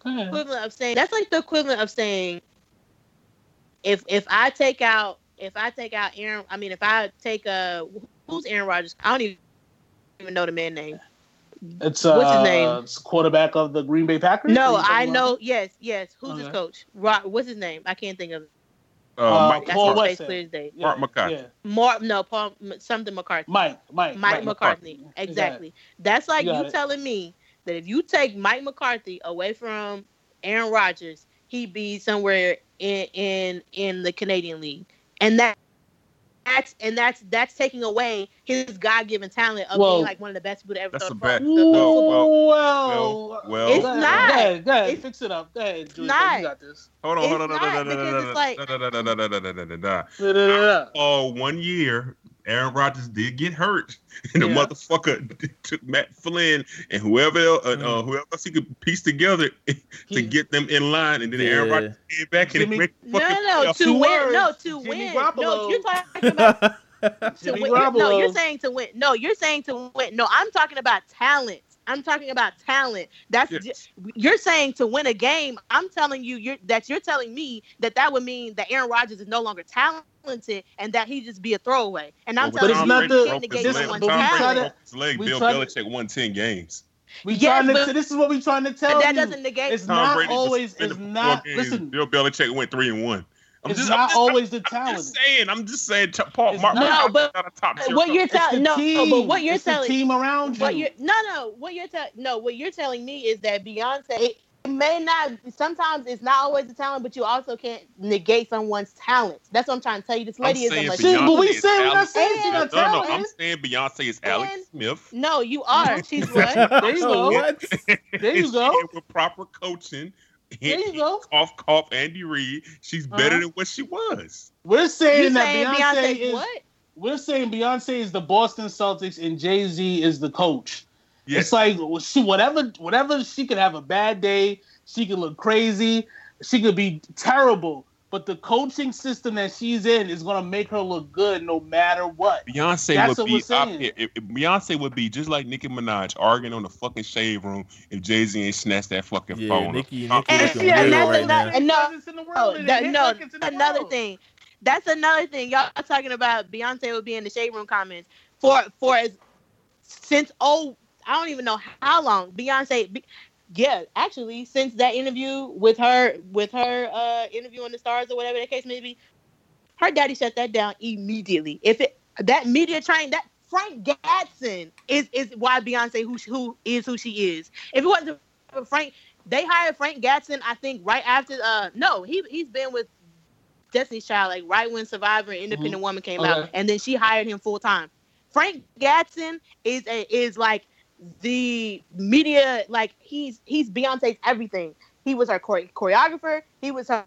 go equivalent of saying. That's like the equivalent of saying. If if I take out if I take out Aaron, I mean if I take a who's Aaron Rodgers? I don't even even know the man name. It's uh, What's his name? It's quarterback of the Green Bay Packers. No, Are you I about? know. Yes, yes. Who's his coach? Rod, what's his name? I can't think of. it. Uh, Uh, Mike That's Paul his McCarthy. face Weston. clear as day. Yeah, Mark McCarthy. Yeah. More no Paul something McCarthy. Mike, Mike, Mike McCarthy. McCarthy. Exactly. That's like You you it. telling me that if you take Mike McCarthy away from Aaron Rodgers, he'd be somewhere in in in the Canadian League, and that. That's and that's that's taking away his God given talent of Well, being like one of the best people to ever that's a the bet. ball. Well, well, well, well, It's Go ahead, not. Go ahead, go ahead. Fix it up. Go ahead, Julie. not. You got this. Hold on, It's hold on, not, no, no, no, because no, it's no, like- no, no, no, no, no, no, no, no, no, no. Da, Aaron Rodgers did get hurt, [laughs] and the Yeah. motherfucker [laughs] took Matt Flynn and whoever else, uh, uh, Mm. whoever else he could piece together [laughs] to He- get them in line, and then Aaron Yeah. Rodgers came back and Jimmy- made No, fucking no, no, playoff. to Two win. words, No, to Jimmy win. Garoppolo. No, you're talking about to Jimmy win. You're, no, you're saying to win. No, you're saying to win. No, I'm talking about talent. I'm talking about talent. That's Yes. you're saying to win a game. I'm telling you, you're that you're telling me that that would mean that Aaron Rodgers is no longer talented and that he just be a throwaway. And I'm But telling it's you, not you the- can't broke his negate this- leg. someone's but we Tom try Brady talent. to- broke his leg. we Bill try to- Belichick won ten games. We Yes, trying to. but- this is what we trying to tell But that you. doesn't negate. It's Tom not Brady always. suspended It's for four not. games. Listen. Bill Belichick went three and one. I'm It's just, not I'm just, always the talent. I'm just saying. I'm just saying. Ch- Paul, It's Mark, not- Mark No, but got a top what you're It's telling no, team. but what you're it's telling team around you. What you're no no what you're telling no what you're telling me is that Beyonce it may not sometimes it's not always the talent, but you also can't negate someone's talent. That's what I'm trying to tell you. This I'm lady is a saying machine. See, but we Beyonce is say we're not saying she's And- not No, no, I'm saying Beyonce is Alex And- Smith. No, you are. She's what? [laughs] There you go. There you [laughs] go. With proper coaching, There you go. [laughs] Cough, cough, Andy Reid. She's better Uh-huh. than what she was. We're saying You that saying Beyonce, Beyonce is. what? We're saying Beyonce is the Boston Celtics and Jay Z is the coach. Yes. It's like she whatever whatever she could have a bad day, she could look crazy, she could be terrible, but the coaching system that she's in is gonna make her look good no matter what. Beyonce That's what would we're be out saying. here. If, if Beyonce would be just like Nicki Minaj arguing on the fucking shade room if Jay Z ain't snatched that fucking Yeah, phone. Nicki- up. Nicki And, looking yeah, and real that's right another, now. no, Presence in the world oh, no, that, no, records another world. thing. That's another thing. Y'all are talking about Beyonce would be in the shade room comments for for as since oh I don't even know how long Beyonce. Be, yeah, actually, since that interview with her with her uh interview on the stars or whatever the case may be, her daddy shut that down immediately. If it that media train that Frank Gatson is is why Beyonce who who is who she is. If it wasn't for Frank, they hired Frank Gatson. I think right after uh no he he's been with Destiny's Child like right when Survivor and Independent Woman came out, and then she hired him full time. Frank Gatson is a, is like the media like he's he's Beyonce's everything. He was her chore- choreographer. He was her,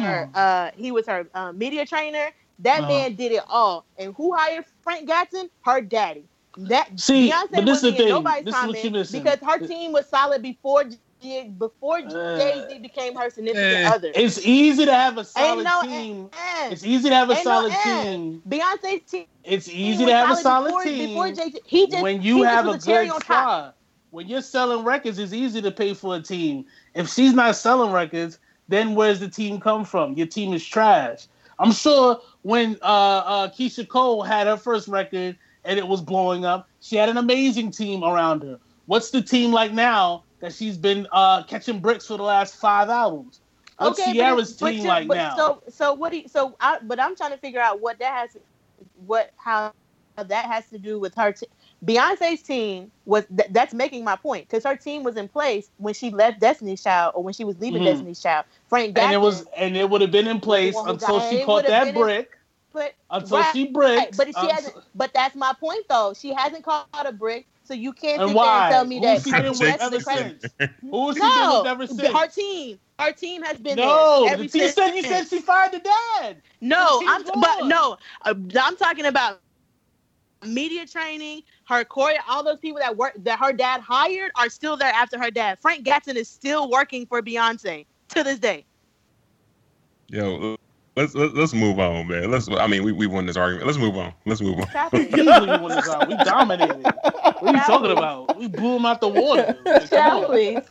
her uh he was her uh, media trainer. That man did it all. And who hired Frank Gatson? Her daddy. That See, Beyonce but this is the thing. nobody's This is what missing. because her team was solid before J- before Uh, Jay Z became her significant eh. other. It's easy to have a solid no team. and. It's easy to have a Ain't solid and. team. Beyonce's team It's easy to have a solid before, team. Before Jay-Z. He just when you he just have a was cherry good on squad. When you're selling records, it's easy to pay for a team. If she's not selling records, then where's the team come from? Your team is trash. I'm sure when uh, uh, Keyshia Cole had her first record and it was blowing up, she had an amazing team around her. What's the team like now that she's been uh, catching bricks for the last five albums? What's Okay, Ciara's but team like but now? So so what do you, so I, but I'm trying to figure out what that has what how that has to do with her t- Beyonce's team was th- that's making my point because her team was in place when she left Destiny's Child or when she was leaving Mhm. Destiny's Child. Frank and it was and it would have been in place until got- she caught that in- brick. put Until right, she bricked. but she um, hasn't. But that's my point though. She hasn't caught a brick So you can't And sit there and tell me that Who's he been that's with the ever since? Who's he been No, with ever since? her team, Our team has been No, there the every team since. said you said she fired the dad. No, I'm team's but no, uh, I'm talking about media training. Her choreo, all those people that work that her dad hired are still there after her dad. Frank Gatson is still working for Beyonce to this day. Yo, let's let's, let's move on, man. Let's. I mean, we, we won this argument. Let's move on. Let's move on. Stop it. Easily won this round. We dominated. What are you talking about? We blew him out the water. Like, come on. please.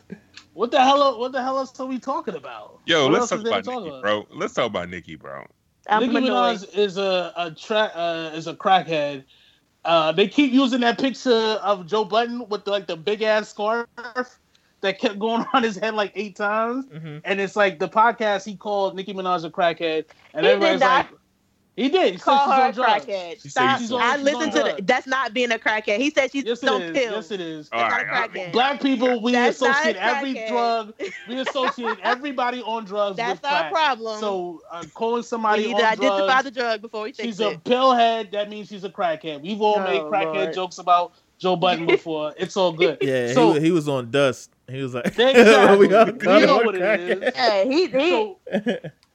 What the hell? What the hell else are we talking about? Yo, What let's talk is there about to bro. Let's talk about Nicki, bro. I'm Nicki. Minaj is a a tra- uh, is a crackhead. Uh, they keep using that picture of Joe Budden with like the big ass scarf that kept going [laughs] on his head like eight times, Mhm. and it's like the podcast he called Nicki Minaj a crackhead, and He everybody's not. like, he did. He said Call she's her on a crackhead. She Stop. she's on- I she's listened on to the. That's not being a crackhead. He said she's Yes, it on is. pills. Yes, it is. All That's right, not a crackhead. Black people, we That's associate every drug. [laughs] We associate everybody on drugs That's with our crack. problem. So uh, calling we somebody need on to identify drugs, the drug before we fix she's it. a pillhead. That means she's a crackhead. We've all Oh, made crackhead Lord. jokes about Joe Budden [laughs] before. It's all good. Yeah, So- he, was, he was on dust. He was like, Exactly. [laughs] we all We caught know what it cracking. [laughs] Yeah, he, he So,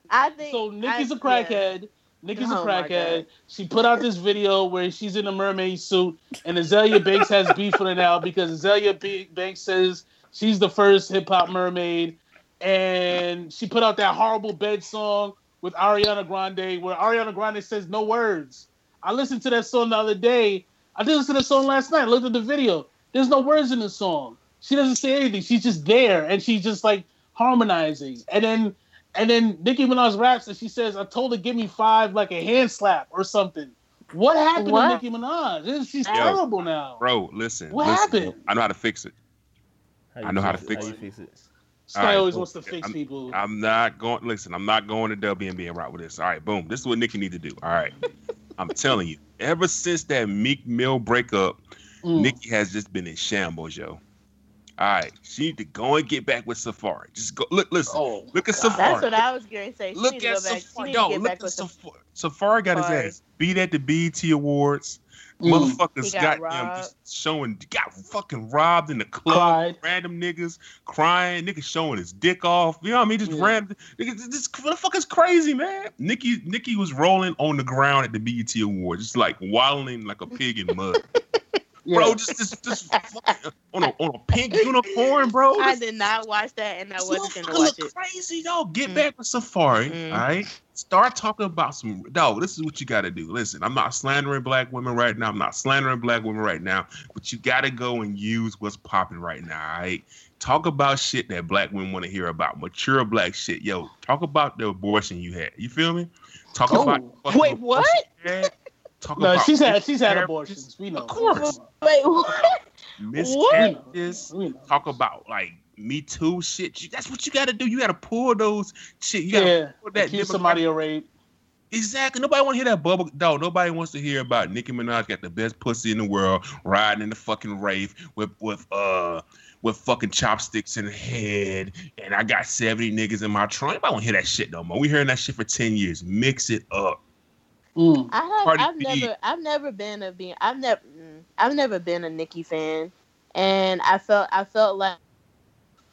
I think so Nicki's I- a crackhead. Nicki's a Oh, my crackhead. She put out this video where she's in a mermaid suit, and Azealia Banks has beef with her now because Azealia B- Banks says she's the first hip hop mermaid, and she put out that horrible bed song with Ariana Grande, where Ariana Grande says no words. I listened to that song the other day. I did listen to the song last night. I looked at the video. There's no words in the song. She doesn't say anything. She's just there, and she's just like harmonizing. And then, and then Nicki Minaj raps, and she says, "I told her give me five, like a hand slap or something." What happened What? to Nicki Minaj? This- She's Yo, terrible now. Bro, listen. What listen, happened? I know how to fix it. I know how to fix it. fix it? This guy always cool. wants to fix I'm- people. I'm not going. Listen, I'm not going to WNBA and route with this. All right, boom. This is what Nicki need to do. All right, [laughs] I'm telling you. Ever since that Meek Mill breakup, Mm. Nicki has just been in shambles, yo. All right, she need to go and get back with Safaree. Just go. Look, listen. Oh, look at God. Safaree. That's what I was going to say. She Look at go back. She Safaree. need to Yo, get look at Safaree. Safaree got his ass beat at the BET Awards. Mm. Motherfuckers He got goddamn just showing, got fucking robbed in the club. Cried. Random niggas crying, niggas showing his dick off. You know what I mean? Just Yeah. random. Niggas, this what the fuck is crazy, man. Nicki, Nicki was rolling on the ground at the BET Awards, just like waddling like a pig in mud. [laughs] Yeah. Bro, just just just on a on a pink unicorn, bro. I did not watch that, and I wasn't going to motherfucker watch look it. crazy, dog. Get Mm. back with Safaree, Mm. all right? Start talking about some dog. This is what you got to do. Listen, I'm not slandering black women right now. I'm not slandering black women right now, but you got to go and use what's popping right now, all right? Talk about shit that black women want to hear about. Mature black shit. Yo, talk about the abortion you had. You feel me? Talk Oh. about Wait, what? abortion you. Talk No, about she's had she's had miscarriages. abortions. We know. Of course. Wait, what? Miscarriages We know. talk about like Me Too shit. That's what you got to do. You got to pull those shit. You got to Yeah. pull that Accuse somebody of rape. Exactly. Nobody want to hear that bubble. Dog. Nobody wants to hear about Nicki Minaj got the best pussy in the world, riding in the fucking rave with with uh with fucking chopsticks in the head, and I got seventy niggas in my trunk. Nobody want to hear that shit no more. We hearing that shit for ten years. Mix it up. Mm. I have, I've B. never, I've never been a being, I've never, mm, I've never been a Nicki fan, and I felt, I felt like,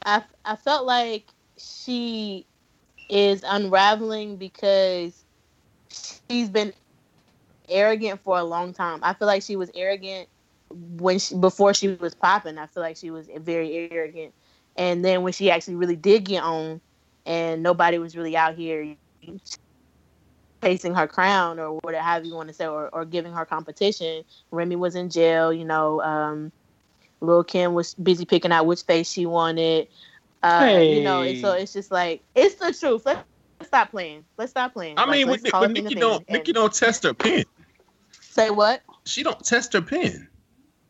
I, I felt like she is unraveling because she's been arrogant for a long time. I feel like she was arrogant when she, before she was popping. I feel like she was very arrogant, and then when she actually really did get on, and nobody was really out here chasing her crown or whatever you want to say or, or giving her competition. Remy was in jail, you know, um Lil Kim was busy picking out which face she wanted. Uh you know, and so it's just like it's the truth. Let's stop playing. Let's stop playing. I mean, let's with, but Nicki don't thing. Nicki don't test her pen. say what? She don't test her pen.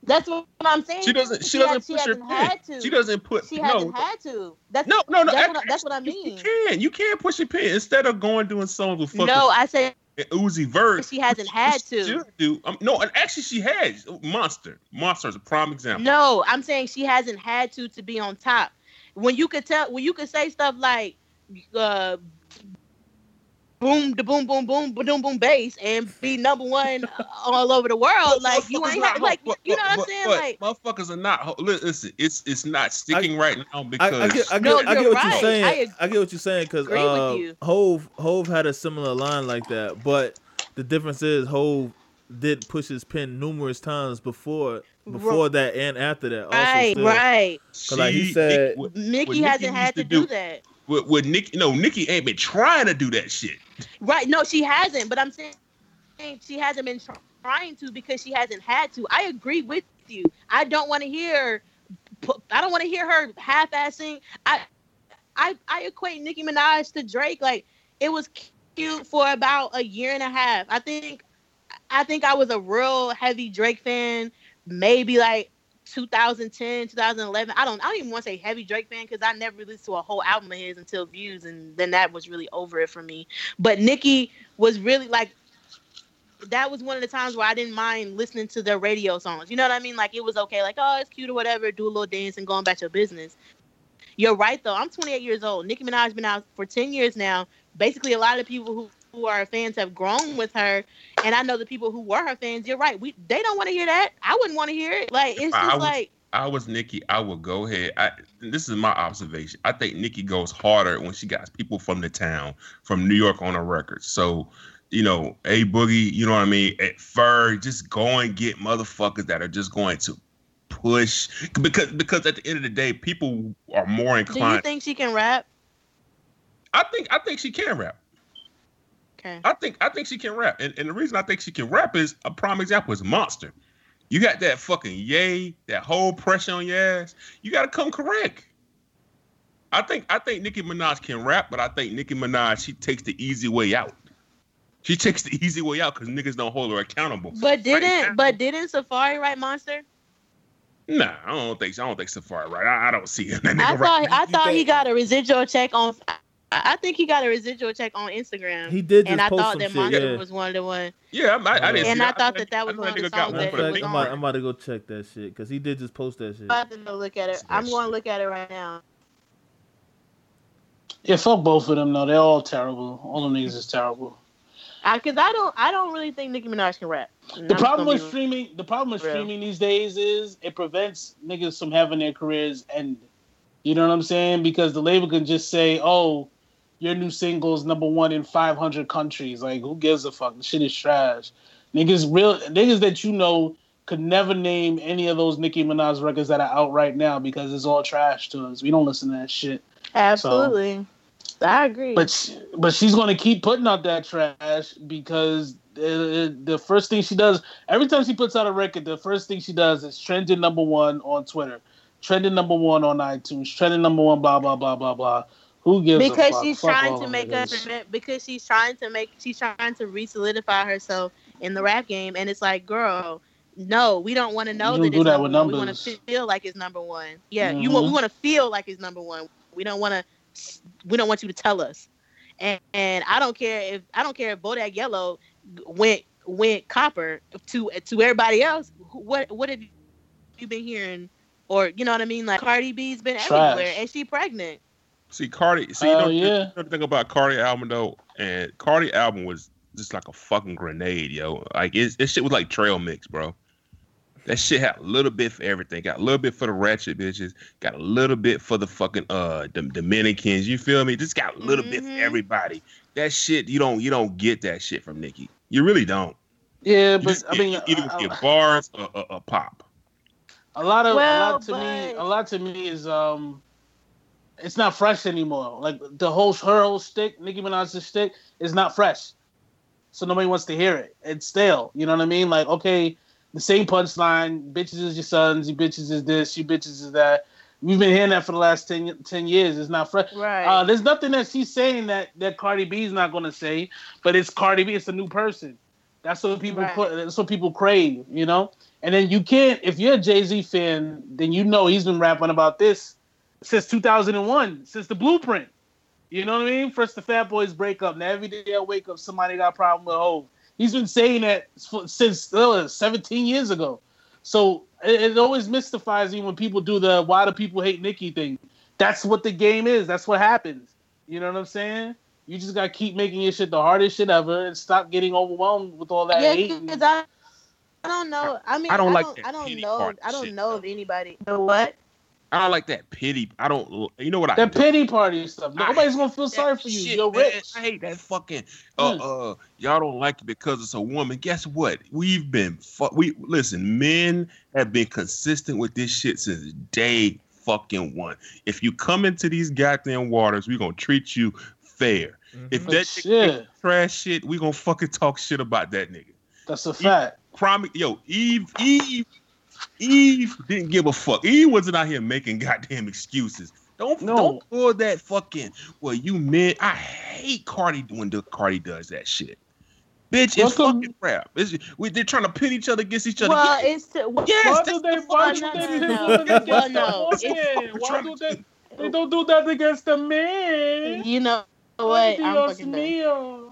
That's what I'm saying. She doesn't. She, had- doesn't push her pen. had to. She doesn't put. She no, hasn't had to. That's no, no, no. That's act- what I- that's what I mean. You, can. You can push your pen instead of going doing songs with fucking no. I said Uzi Vert. she hasn't had which to. Do. Um, no, and actually she has. Monster. Monster is a prime example. No, I'm saying she hasn't had to to be on top. When you could tell, when you could say stuff like, uh, boom, the boom, boom, boom, boom, boom, bass, and be number one all over the world. Like you ain't have, like you know what I'm saying? Like motherfuckers are not. Listen, it's it's not sticking I, right now because I, I get, I get, no, I get you're what right. you're saying. I I, get what you're saying because uh, you. Hov Hov had a similar line like that, but the difference is Hov did push his pen numerous times before before that and after that. Also right, still. right. Cause like he said, what- Nicki what hasn't Nicki had to used do, do- that. with, with Nicki, no, Nicki ain't been trying to do that shit. Right. No, she hasn't. But I'm saying she hasn't been tr- trying to because she hasn't had to. I agree with you. I don't want to hear. I don't want to hear her half-assing. I, I, I equate Nicki Minaj to Drake. Like it was cute for about a year and a half. I think, I think I was a real heavy Drake fan. Maybe like 2010, 2011. I don't. I don't even want to say heavy Drake fan because I never listened to a whole album of his until Views, and then that was really over it for me. But Nicki was really like that was one of the times where I didn't mind listening to their radio songs. You know what I mean? Like it was okay, like, oh, it's cute or whatever, do a little dance and going about your business. You're right though. I'm 28 years old. Nicki Minaj's been out for 10 years now. Basically, a lot of the people who, who are fans have grown with her, and I know the people who were her fans. You're right. We they don't want to hear that. I wouldn't want to hear it. Like it's I just was- like I was Nicki, I would go ahead. I, this is my observation. I think Nicki goes harder when she got people from the town, from New York on her record. So, you know, a boogie, you know what I mean? At Ferg, just go and get motherfuckers that are just going to push because because at the end of the day, people are more inclined. do you think she can rap? I think I think she can rap. Okay. I think I think she can rap, and, and the reason I think she can rap is a prime example is Monster. You got that fucking yay, that whole pressure on your ass. You got to come correct. I think I think Nicki Minaj can rap, but I think Nicki Minaj she takes the easy way out. She takes the easy way out because niggas don't hold her accountable. But didn't now- but didn't Safaree write Monster? Nah, I don't think so. I don't think Safaree right. I, I don't see him. I thought rap. I You thought he got a residual check on. I, I think he got a residual check on Instagram. he did just and I thought some that shit. Monster Yeah. was one of the one. Yeah, I, I, I didn't. And see I thought know that that was know one of the nigga got songs one that for Matter the of was fact, nigga. I'm, about, on. I'm about to go check that shit because he did just post that shit. I'm about to go look at it. I'm going to look at it right now. Yeah, fuck both of them though. They're all terrible. All them niggas is terrible. Because I, don't, I don't really think Nicki Minaj can rap. The problem with streaming, the problem with real. streaming these days is it prevents niggas from having their careers end. You know what I'm saying? Because the label can just say, "Oh, your new single's number one in 500 countries." Like, who gives a fuck? The shit is trash. Niggas, real niggas that you know could never name any of those Nicki Minaj records that are out right now because it's all trash to us. We don't listen to that shit. Absolutely. I agree. But but she's going to keep putting out that trash because the, the first thing she does every time she puts out a record, the first thing she does is trending number one on Twitter, trending number one on iTunes, trending number one, blah blah blah blah blah. Who gives a because fuck? she's trying to make us because she's trying to make she's trying to re-solidify herself in the rap game and it's like girl no we don't want to know You that do it's that number with one. we want to feel like it's number one. Yeah you want we Mhm. want to feel like it's number one. We don't want to we don't want you to tell us. And, and i don't care if i don't care if bodak yellow went went copper to to everybody else. What what have you been hearing? Or you know what i mean? Like cardi b's been Trash. everywhere and she pregnant See Cardi. See, you Hell know, yeah. you know the thing about Cardi album though, and Cardi album was just like a fucking grenade, yo. Like it, this shit was like trail mix, bro. That shit had a little bit for everything. Got a little bit for the ratchet bitches. Got a little bit for the fucking uh the Dominicans. You feel me? Just got a little bit for Mhm. everybody. That shit you don't you don't get that shit from Nicki. You really don't. Yeah, You but just I mean, you either I- I- get bars or, or, or pop. a lot of a lot to me a lot to me is um it's not fresh anymore like the whole her whole stick nicki minaj's stick is not fresh so nobody wants to hear it it's stale you know what i mean like okay the same punchline bitches is your sons you bitches is this you bitches is that we've been hearing that for the last 10, 10 years it's not fresh right uh, there's nothing that she's saying that that Cardi B is not going to say, but it's Cardi B. It's a new person. That's what people. Right. put- That's what people crave, you know. And then you can't. If you're a Jay Z fan, then you know he's been rapping about this since 2001, since the Blueprint. You know what I mean? First the Fat Boys break up. Now every day I wake up, somebody got a problem with Hov. He's been saying that f- since uh, 17 years ago. So it, it always mystifies me when people do the "Why do people hate Nicki" thing. That's what the game is. That's what happens. You know what I'm saying? You just gotta keep making your shit the hardest shit ever and stop getting overwhelmed with all that Yeah, hate. because I, I don't know. I mean, I I don't don't, like I that don't, know. I don't shit, know though. of anybody. The what? I don't like that pity. I don't. You know what I? That do? pity party stuff. I Nobody's gonna feel sorry for you. shit, You're man. rich. I hate that fucking. Uh, Hmm. uh, y'all don't like it because it's a woman. Guess what? We've been. Fu- we listen. Men have been consistent with this shit since day fucking one. If you come into these goddamn waters, we gonna treat you fair. If Mhm. that Shit. chick trash shit, we gonna fucking talk shit about that nigga. That's a fact. Promise, yo, Eve, Eve, Eve didn't give a fuck. Eve wasn't out here making goddamn excuses. Don't No. don't pull that fucking. Well, you men, I hate Cardi when the Cardi does that shit. Bitch, it's Welcome- fucking rap. It's, we, they're trying to pit each other against each other. Well, Yeah, it's to, well, Yes, Why do they? the Why fucking- do no, no, do no. that against Well, the no, it's- woman? Why do they? They don't do that against the men. you know Ay, what? I'm fucking done. mío.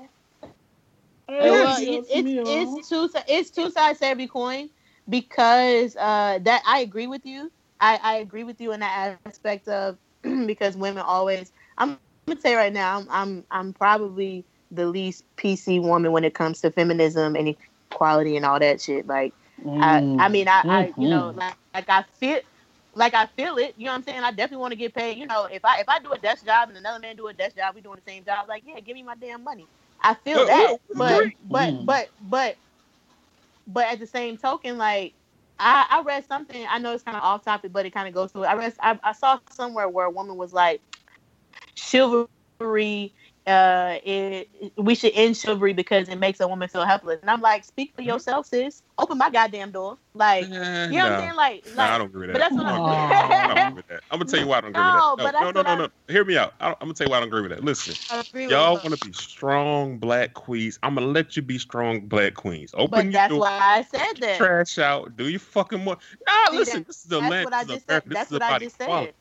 Well, Dios it, it's, it's two si- it's two sides to every coin because uh, that I agree with you. I, I agree with you in that aspect of [clears throat] because women always. I'm, gonna say right now, I'm, I'm I'm probably the least PC woman when it comes to feminism and equality and all that shit. Like I, I mean, I, I you know, Mhm. like, like I feel, like I feel it. You know what I'm saying? I definitely want to get paid. You know, if I if I do a desk job and another man do a desk job, we doing the same job. Like, yeah, give me my damn money. I feel Yeah, that, yeah, but agree. but but but but at the same token, like. I, I read something. I know it's kind of off topic, but it kind of goes to it. I read. I, I saw somewhere where a woman was like, "Chivalry, uh, it, we should end chivalry because it makes a woman feel helpless." And I'm like, "Speak for yourself, sis. Open my goddamn door." Like, Eh, you know what. I'm saying? Like, Nah, I don't agree with but that. that's what I I'm [laughs] I'm gonna tell you why I don't agree No, with that. No, no, no, no, no. Hear me out. I I'm gonna tell you why I don't agree with that. Listen, I agree with y'all want to be strong black queens. I'm gonna let you be strong black queens. Open But your that's door. why I said that. trash out. Do you fucking more. Nah, See, listen. that- This is the That's land. what I this is just said. America. This That's what I just said.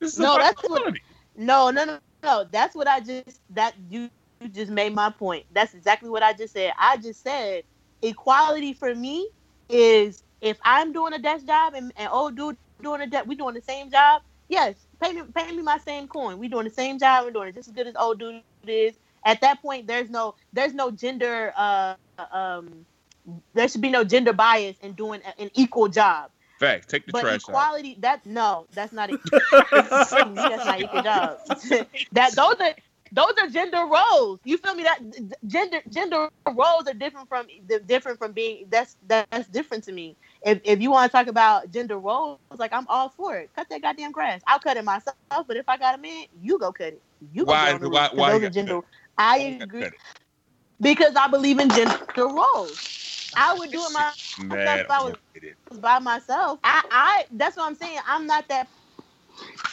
This is No, that's what- No, no, no, no. That's what I just that you you just made my point. That's exactly what I just said. I just said equality for me is if I'm doing a desk job and, and old dude doing a desk, we doing the same job. Yes, pay me pay me my same coin. We doing the same job. We're doing it just as good as old dude is. At that point, there's no there's no gender uh um there should be no gender bias in doing a- an equal job. Fact. Take the But trash out. equality, that no, that's not [laughs] e- that's not equal job. [laughs] that those are those are gender roles. You feel me? That gender gender roles are different from different from being that's that's different to me. If if you want to talk about gender roles, like I'm all for it. Cut that goddamn grass. I'll cut it myself, but if I got a man, you go cut it. You go Why- get why- why you those are gender. I agree because I believe in gender roles. I would do it my Mad if I was- by myself. I, I that's what I'm saying. I'm not that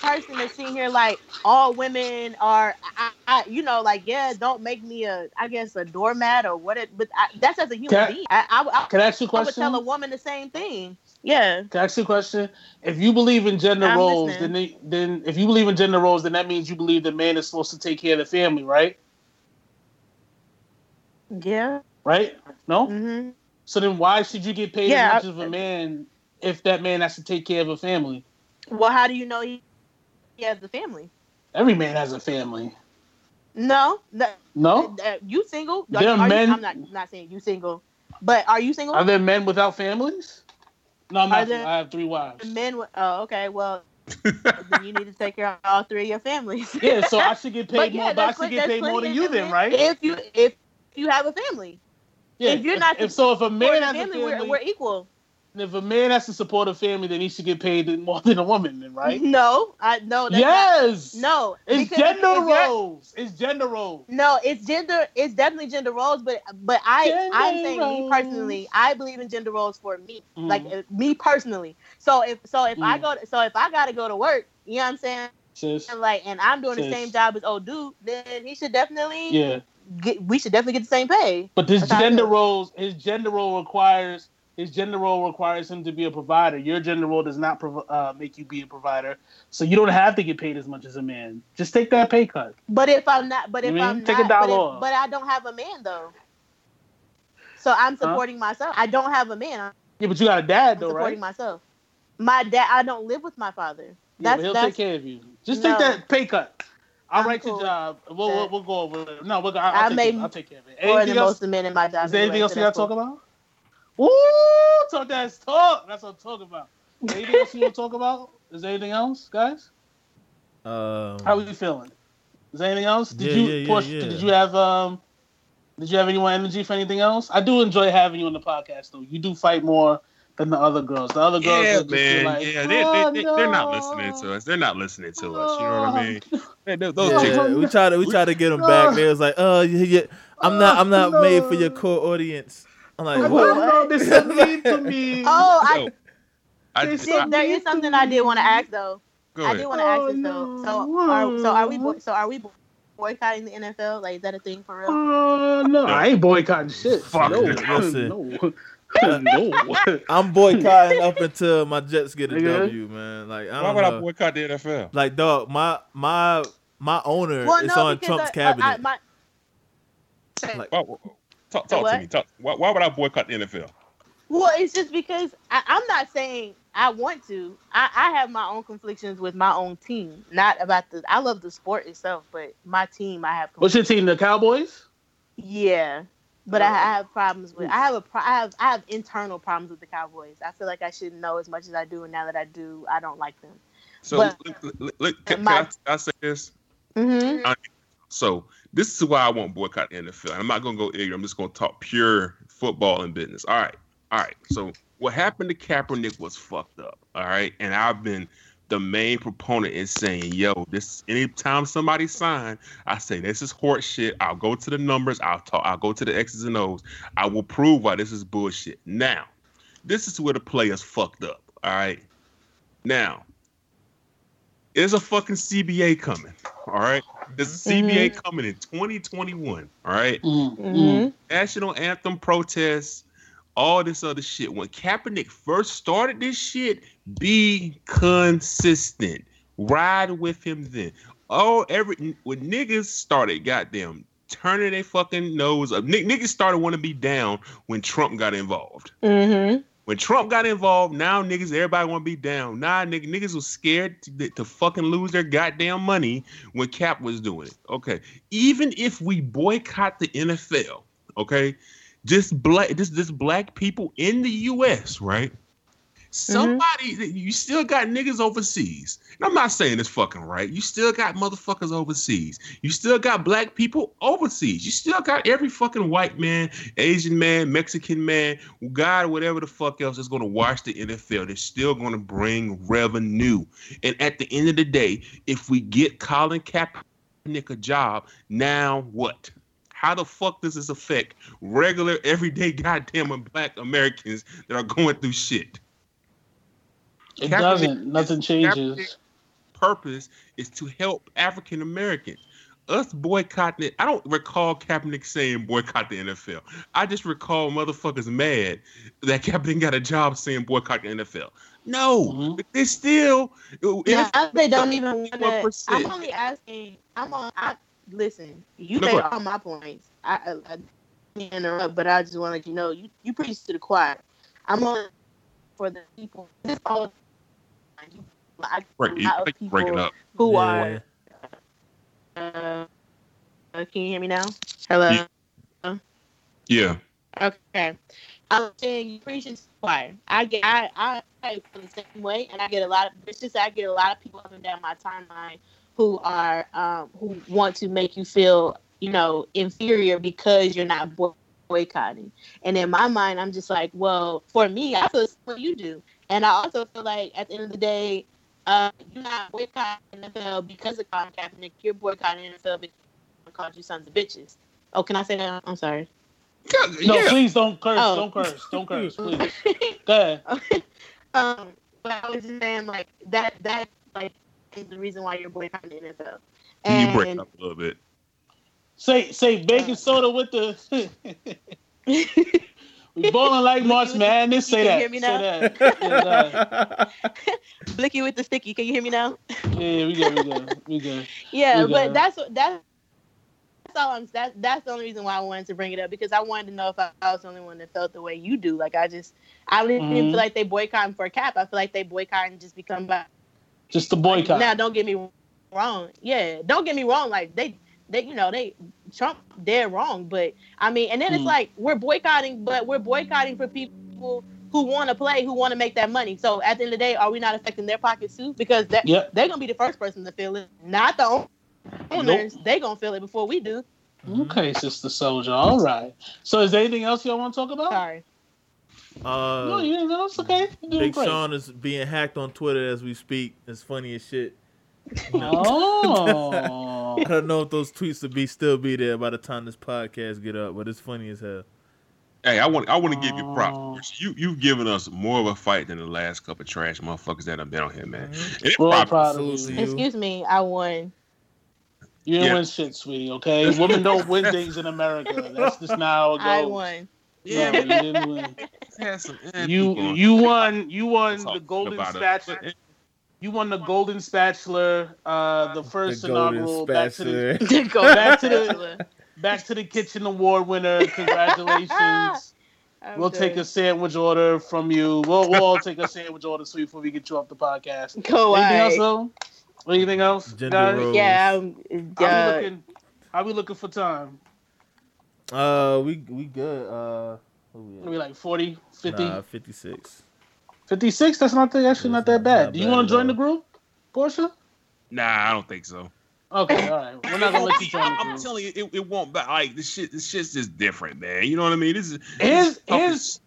person that's sitting here like all women are I, I you know like yeah don't make me a I guess a doormat or what it but I, that's as a human Can being I, Can I ask you a I would question? tell a woman the same thing yeah Can I ask you a question? If you believe in gender I'm roles, listening. then they, then if you believe in gender roles, then that means you believe the man is supposed to take care of the family, right? yeah Right? No. hmm So then why should you get paid Yeah, as much I- of a man if that man has to take care of a family? Well how do you know he, he has a family Every man has a family. no that, No? uh, you single There are Are you- men- I'm not not saying you single but are you single Are there men without families? No, I'm not. there- I have three wives. men oh okay well [laughs] then you need to take care of all three of your families [laughs] Yeah, so I should get paid But yeah, more. But I should get paid more than you then, men. right? If you if you have a family, Yeah. if you're not if, so, if a man the has a family, family, we're, we're equal. If a man has to support a family, then he should get paid more than a woman, then, right? [laughs] No, I no. Yes. Not, no, It's gender roles. It's gender roles. No, it's gender. It's definitely gender roles, but but I Gender I'm saying me personally, I believe in gender roles for me, Mhm. like uh, me personally. So if so if I Mm. go to, so if I gotta go to work, you know what I'm saying, Sis. and like and I'm doing the same job as old dude, then he should definitely Yeah. get. We should definitely get the same pay. But this That's gender roles, his gender role requires his gender role requires him to be a provider. Your gender role does not prov- uh, make you be a provider, so you don't have to get paid as much as a man. Just take that pay cut. But if I'm not, but if mean? I'm Take a not, but, dollar if- but I don't have a man though. So I'm Huh? supporting myself. I don't have a man. I'm Yeah, but you got a dad though, supporting right? Supporting myself. My dad. I don't live with my father. Yeah, That's but he'll that's take care of you. Just No. take that pay cut. I'll I'm write your job. We'll, we'll, we'll go over it. No, we'll, I'll, I I'll, take, made it. I'll take care of it. more than else? most of the men in my job. Is there anything anyway, else you gotta that's talk about? Woo! Talk that's talk. That's what I'm talking about. Anything else you want to talk about? Is there anything else, guys? Um, How are you feeling? Is there anything else? Did Yeah, you yeah, yeah, push? yeah. Did you have um? Did you have any more energy for anything else? I do enjoy having you on the podcast, though. You do fight more than the other girls. The other girls, Yeah, just man. Like, yeah, they, "Oh, they, they, they're not listening to us. They're not listening to us. You know what I mean? They- they- those Yeah. chicks- yeah, we tried to we tried to get them back. They was like, "Oh, yeah, yeah, I'm not I'm not made for your core audience." I'm like, I "What?" don't know. There's something mean to me. [laughs] Oh, I, Yo, I, They I, there is something I did want to ask though. go I ahead. did want to ask Oh, this though. So, no. are, so are we? Boy, so are we boy- boycotting the NFL? Like, is that a thing for real? Uh, no, I ain't boycotting shit. Fuck no, no. Listen. no, [laughs] no. [laughs] I'm boycotting up until my Jets get a Nigga. W, man. Like I Why don't would I boycott the NFL? Like dog, my my my owner Well, is no, on Trump's I- I- cabinet. I- my- Like- Why, talk talk to me. Talk, why, why would I boycott the NFL? Well, it's just because I, I'm not saying I want to. I, I have my own conflictions with my own team. Not about the. I love the sport itself, but my team, I have. What's your team? The Cowboys? Yeah, but I, I have problems with. I have a. pro- I have. I have internal problems with the Cowboys. I feel like I shouldn't know as much as I do, and now that I do, I don't like them. So But- look, look, look, look, can, My- can I, I say this? Mm-hmm. So this is why I won't boycott the NFL. I'm not gonna go ignorant. I'm just gonna talk pure football and business. All right, all right. So what happened to Kaepernick was fucked up. All right, and I've been the main proponent in saying, yo, this anytime somebody sign, I say this is horse shit. I'll go to the numbers. I'll talk. I'll go to the X's and O's. I will prove why this is bullshit. Now, this is where the players fucked up. All right. Now, there's a fucking CBA coming. All right. There's a CBA coming in 2021. All right. Mm-hmm. National anthem protests, all this other shit. When Kaepernick first started this shit, be consistent. Ride with him then. Oh, every when niggas started, goddamn, turning their fucking nose up. Nick, niggas started want to be down when Trump got involved. Mm-hmm. When Trump got involved, now niggas, everybody want to be down. Nah, nigga, niggas was scared to, to fucking lose their goddamn money when Cap was doing it. Okay, even if we boycott the NFL, okay, just black, just just black people in the U.S., right? Mm-hmm. Somebody, you still got niggas overseas. And I'm not saying it's fucking right. You still got motherfuckers overseas. You still got black people overseas. You still got every fucking white man, Asian man, Mexican man, God, whatever the fuck else is going to watch the NFL. They're still going to bring revenue. And at the end of the day, if we get Colin Kaepernick a job, now what? How the fuck does this affect regular, everyday goddamn black Americans that are going through shit? It Kaepernick doesn't. Nothing changes. Kaepernick purpose is to help African Americans. Us boycotting it, I don't recall Kaepernick saying boycott the NFL. I just recall motherfuckers mad that Kaepernick got a job saying boycott the NFL. No, Mhm. but they still. Now, they don't even want to. I'm only asking. I'm on. I listen. You No, made go all my points. I, I, I didn't interrupt, but I just want to let you know you you preach to the choir. I'm on for the people. This all. You, I, Break, a you, lot of I think you're breaking people up. who Yeah. are. Uh, uh, can you hear me now? Hello. Yeah. Yeah. Okay. I'm saying you preach to the choir. I get I, I I feel the same way and I get a lot of it's just I get a lot of people up and down my timeline who are um who want to make you feel, you know, inferior because you're not boy- boycotting. And in my mind I'm just like, well, for me, I feel what you do. And I also feel like at the end of the day, uh, you're not boycotting NFL because of Colin Kaepernick. You're boycotting NFL because they called you sons of bitches. Oh, can I say that? I'm sorry. No, yeah. please don't curse. Oh. Don't curse. Don't [laughs] curse, please. [laughs] Go ahead. um, but I was just saying, like that. That like is the reason why you're boycotting the NFL. Can you break up a little bit? Say say baking soda with the. [laughs] we balling like March Madness. Say that. hear me now? [laughs] Say that. Yeah. [laughs] Blicky with the sticky. Can you hear me now? yeah, we good. We good. We good. [laughs] Yeah, got but that's what that's. That's all I'm. That, that's the only reason why I wanted to bring it up because I wanted to know if I, I was the only one that felt the way you do. Like I just, I didn't even Mhm. feel like they boycotting for a cap. I feel like they boycotting just become. By, Just the boycott. Now, don't get me wrong. Yeah, don't get me wrong. Like they, they, you know, they Trump dead wrong. But I mean, and then it's Mm. like we're boycotting, but we're boycotting for people who want to play, who want to make that money. So at the end of the day, are we not affecting their pockets too? Because that Yep. they're gonna be the first person to feel it, not the own- owners. They gonna feel it before we do. Okay, Sister Soldier. All right. So, is there anything else y'all want to talk about? Sorry. Uh, no, you know, it's okay. You're doing Big great. Sean is being hacked on Twitter as we speak. It's funny as shit. [laughs] Oh. I don't know if those tweets will be still be there by the time this podcast get up, but it's funny as hell. Hey, I want I want to give you Oh. props. You you've given us more of a fight than the last couple of trash motherfuckers that have been on here, man. Mhm. And it probably- proud of Salute you. you. Excuse me, I won. You didn't Yeah. win shit, sweetie. Okay, women don't win [laughs] things in America. That's just not how it goes. I won. yeah, No, you didn't win. had some You you won. You won the golden about You won the golden spatula. Uh, the first The golden inaugural. Back to the [laughs] Back to the- back to the kitchen award winner. Congratulations. [laughs] I'm We'll take a sandwich order from you. We'll, we'll all take a sandwich order, sweet, before we get you off the podcast. Go Anything else, though? Anything else, Gender guys? roles. Yeah, um, How uh, we looking? How we looking for time? Uh, we we good. Uh, who we at? Like 40, 50, Nah, 56. 56? That's not the, actually not that bad. Not Do you want to join the group, Portia? Nah, I don't think so. Okay, all right. We're not gonna let you join I'm, I'm telling you, it, it won't. But like this shit, this shit's just different, man. You know what I mean? This is his this here's- is-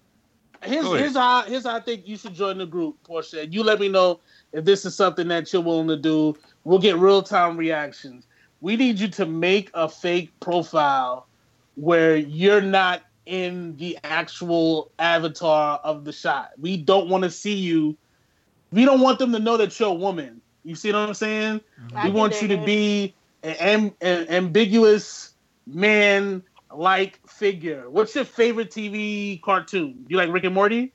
Here's Go ahead. here's how here's how I think you should join the group, Portia. You let me know if this is something that you're willing to do. We'll get real time reactions. We need you to make a fake profile where you're not in the actual avatar of the shot. We don't want to see you. We don't want them to know that you're a woman. You see what I'm saying? I we want you to be an, am- an ambiguous man like figure. What's your favorite TV cartoon? Do You like Rick and Morty?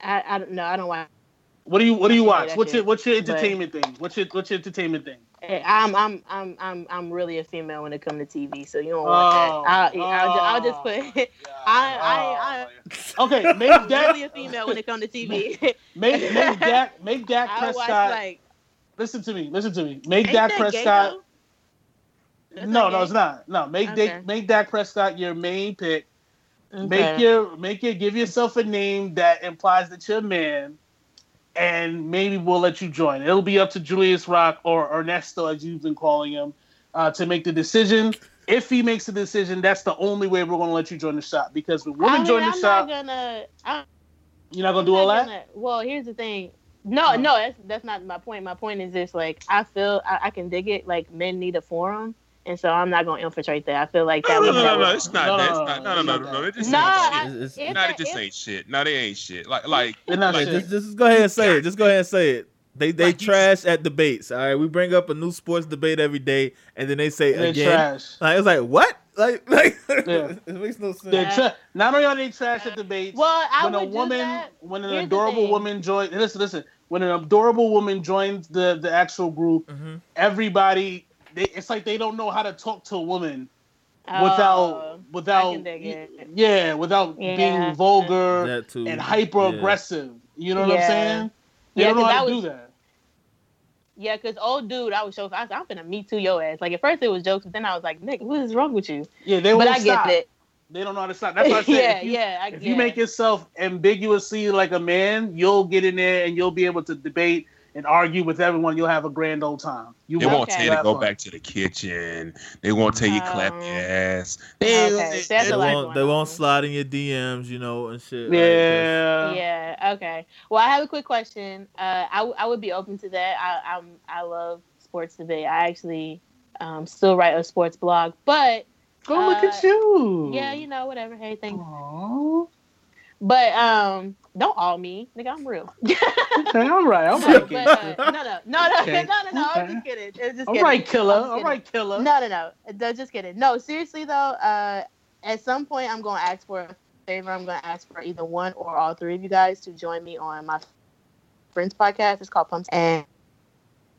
I, I don't know. I don't watch. What do you What do you watch? What's your What's your but- entertainment thing? What's your What's your entertainment thing? Eh, I'm I'm I'm I'm I'm really a female when it comes to TV, so you don't want Oh, that. I'll, I'll, ju- I'll just oh. put. [laughs] I I Okay, [laughs] make I'm Dak really [laughs] a female when it comes to TV. make make Dak make Dak I watch Prescott. like. listen to me. Listen to me. Make Dak that gay, Prescott. That's no, no, it's not. No, make Okay. Dak make Dak Prescott your main pick. Okay. Make your make your give yourself a name that implies that you're a man, and maybe we'll let you join. It'll be up to Julius Rock or Ernesto, as you've been calling him, uh, to make the decision. If he makes the decision, that's the only way we're going to let you join the shop. Because I women mean, join the I'm shop, not gonna. I'm you're not going to do all that. gonna- well, here's the thing. No, No. that's that's not my point. My point is just like I feel I, I can dig it. Like men need a forum, and so I'm not gonna infiltrate that. I feel like No, that no, would. no, no, no. It's not No, that. no, It's not. No, no, no, no, no, no, no. no. It just Nah, ain't I- shit. It's- it's- Nah, that- it just if- ain't shit. No, they ain't shit. Like, like, not like, shit. Just, just go ahead and say it. Just go ahead and say it. They they Like trash at debates. All right, we bring up a new sports debate every day, and then they say They're again. trash. Like it's like what? Like [laughs] like Yeah. it makes no sense. They're tra- not only are they trash at debates, Well, I when a woman, when an Here's adorable woman joins, listen, listen, when an adorable woman joins the the actual group, Mhm. everybody, they, it's like they don't know how to talk to a woman Oh, without without can dig it. yeah, without Yeah. being vulgar too. and hyper aggressive. You know what I'm saying? They Yeah, don't know 'cause how to that do that. Yeah, because old dude, I was so I was, I'm gonna me too your ass. Like at first it was jokes, but then I was like, Nick, what is wrong with you? Yeah, they but won't I get it. They don't know how to stop. That's why I [laughs] said yeah, if you, yeah. I, if yeah. you make yourself ambiguously like a man, you'll get in there and you'll be able to debate and argue with everyone. You'll have a grand old time. You They won't won't Okay. tell you to go fun. back to the kitchen. They won't tell you clap Um, your ass. okay, They, that's They won't. They won't slide in your DMs, you know, and shit. like, Yeah. yeah. Okay. Well, I have a quick question. Uh, I, w- I would be open to that. I I'm I love sports debate. I actually um still write a sports blog, but Go look Uh, at you. yeah, you know, whatever. Hey, thanks. Aw. But um, don't all me, nigga. I'm real. [laughs] Okay, all right. I'll No, it. but, uh, no, no, no, no, [laughs] Okay. no, no, no. I'm Okay. just kidding. It's just kidding. right, killer. I'm just All kidding. right, killer. No, no, no. Just kidding. No, seriously though. Uh, at some point, I'm gonna ask for a favor. I'm gonna ask for either one or all three of you guys to join me on my friend's podcast. It's called Pumps, and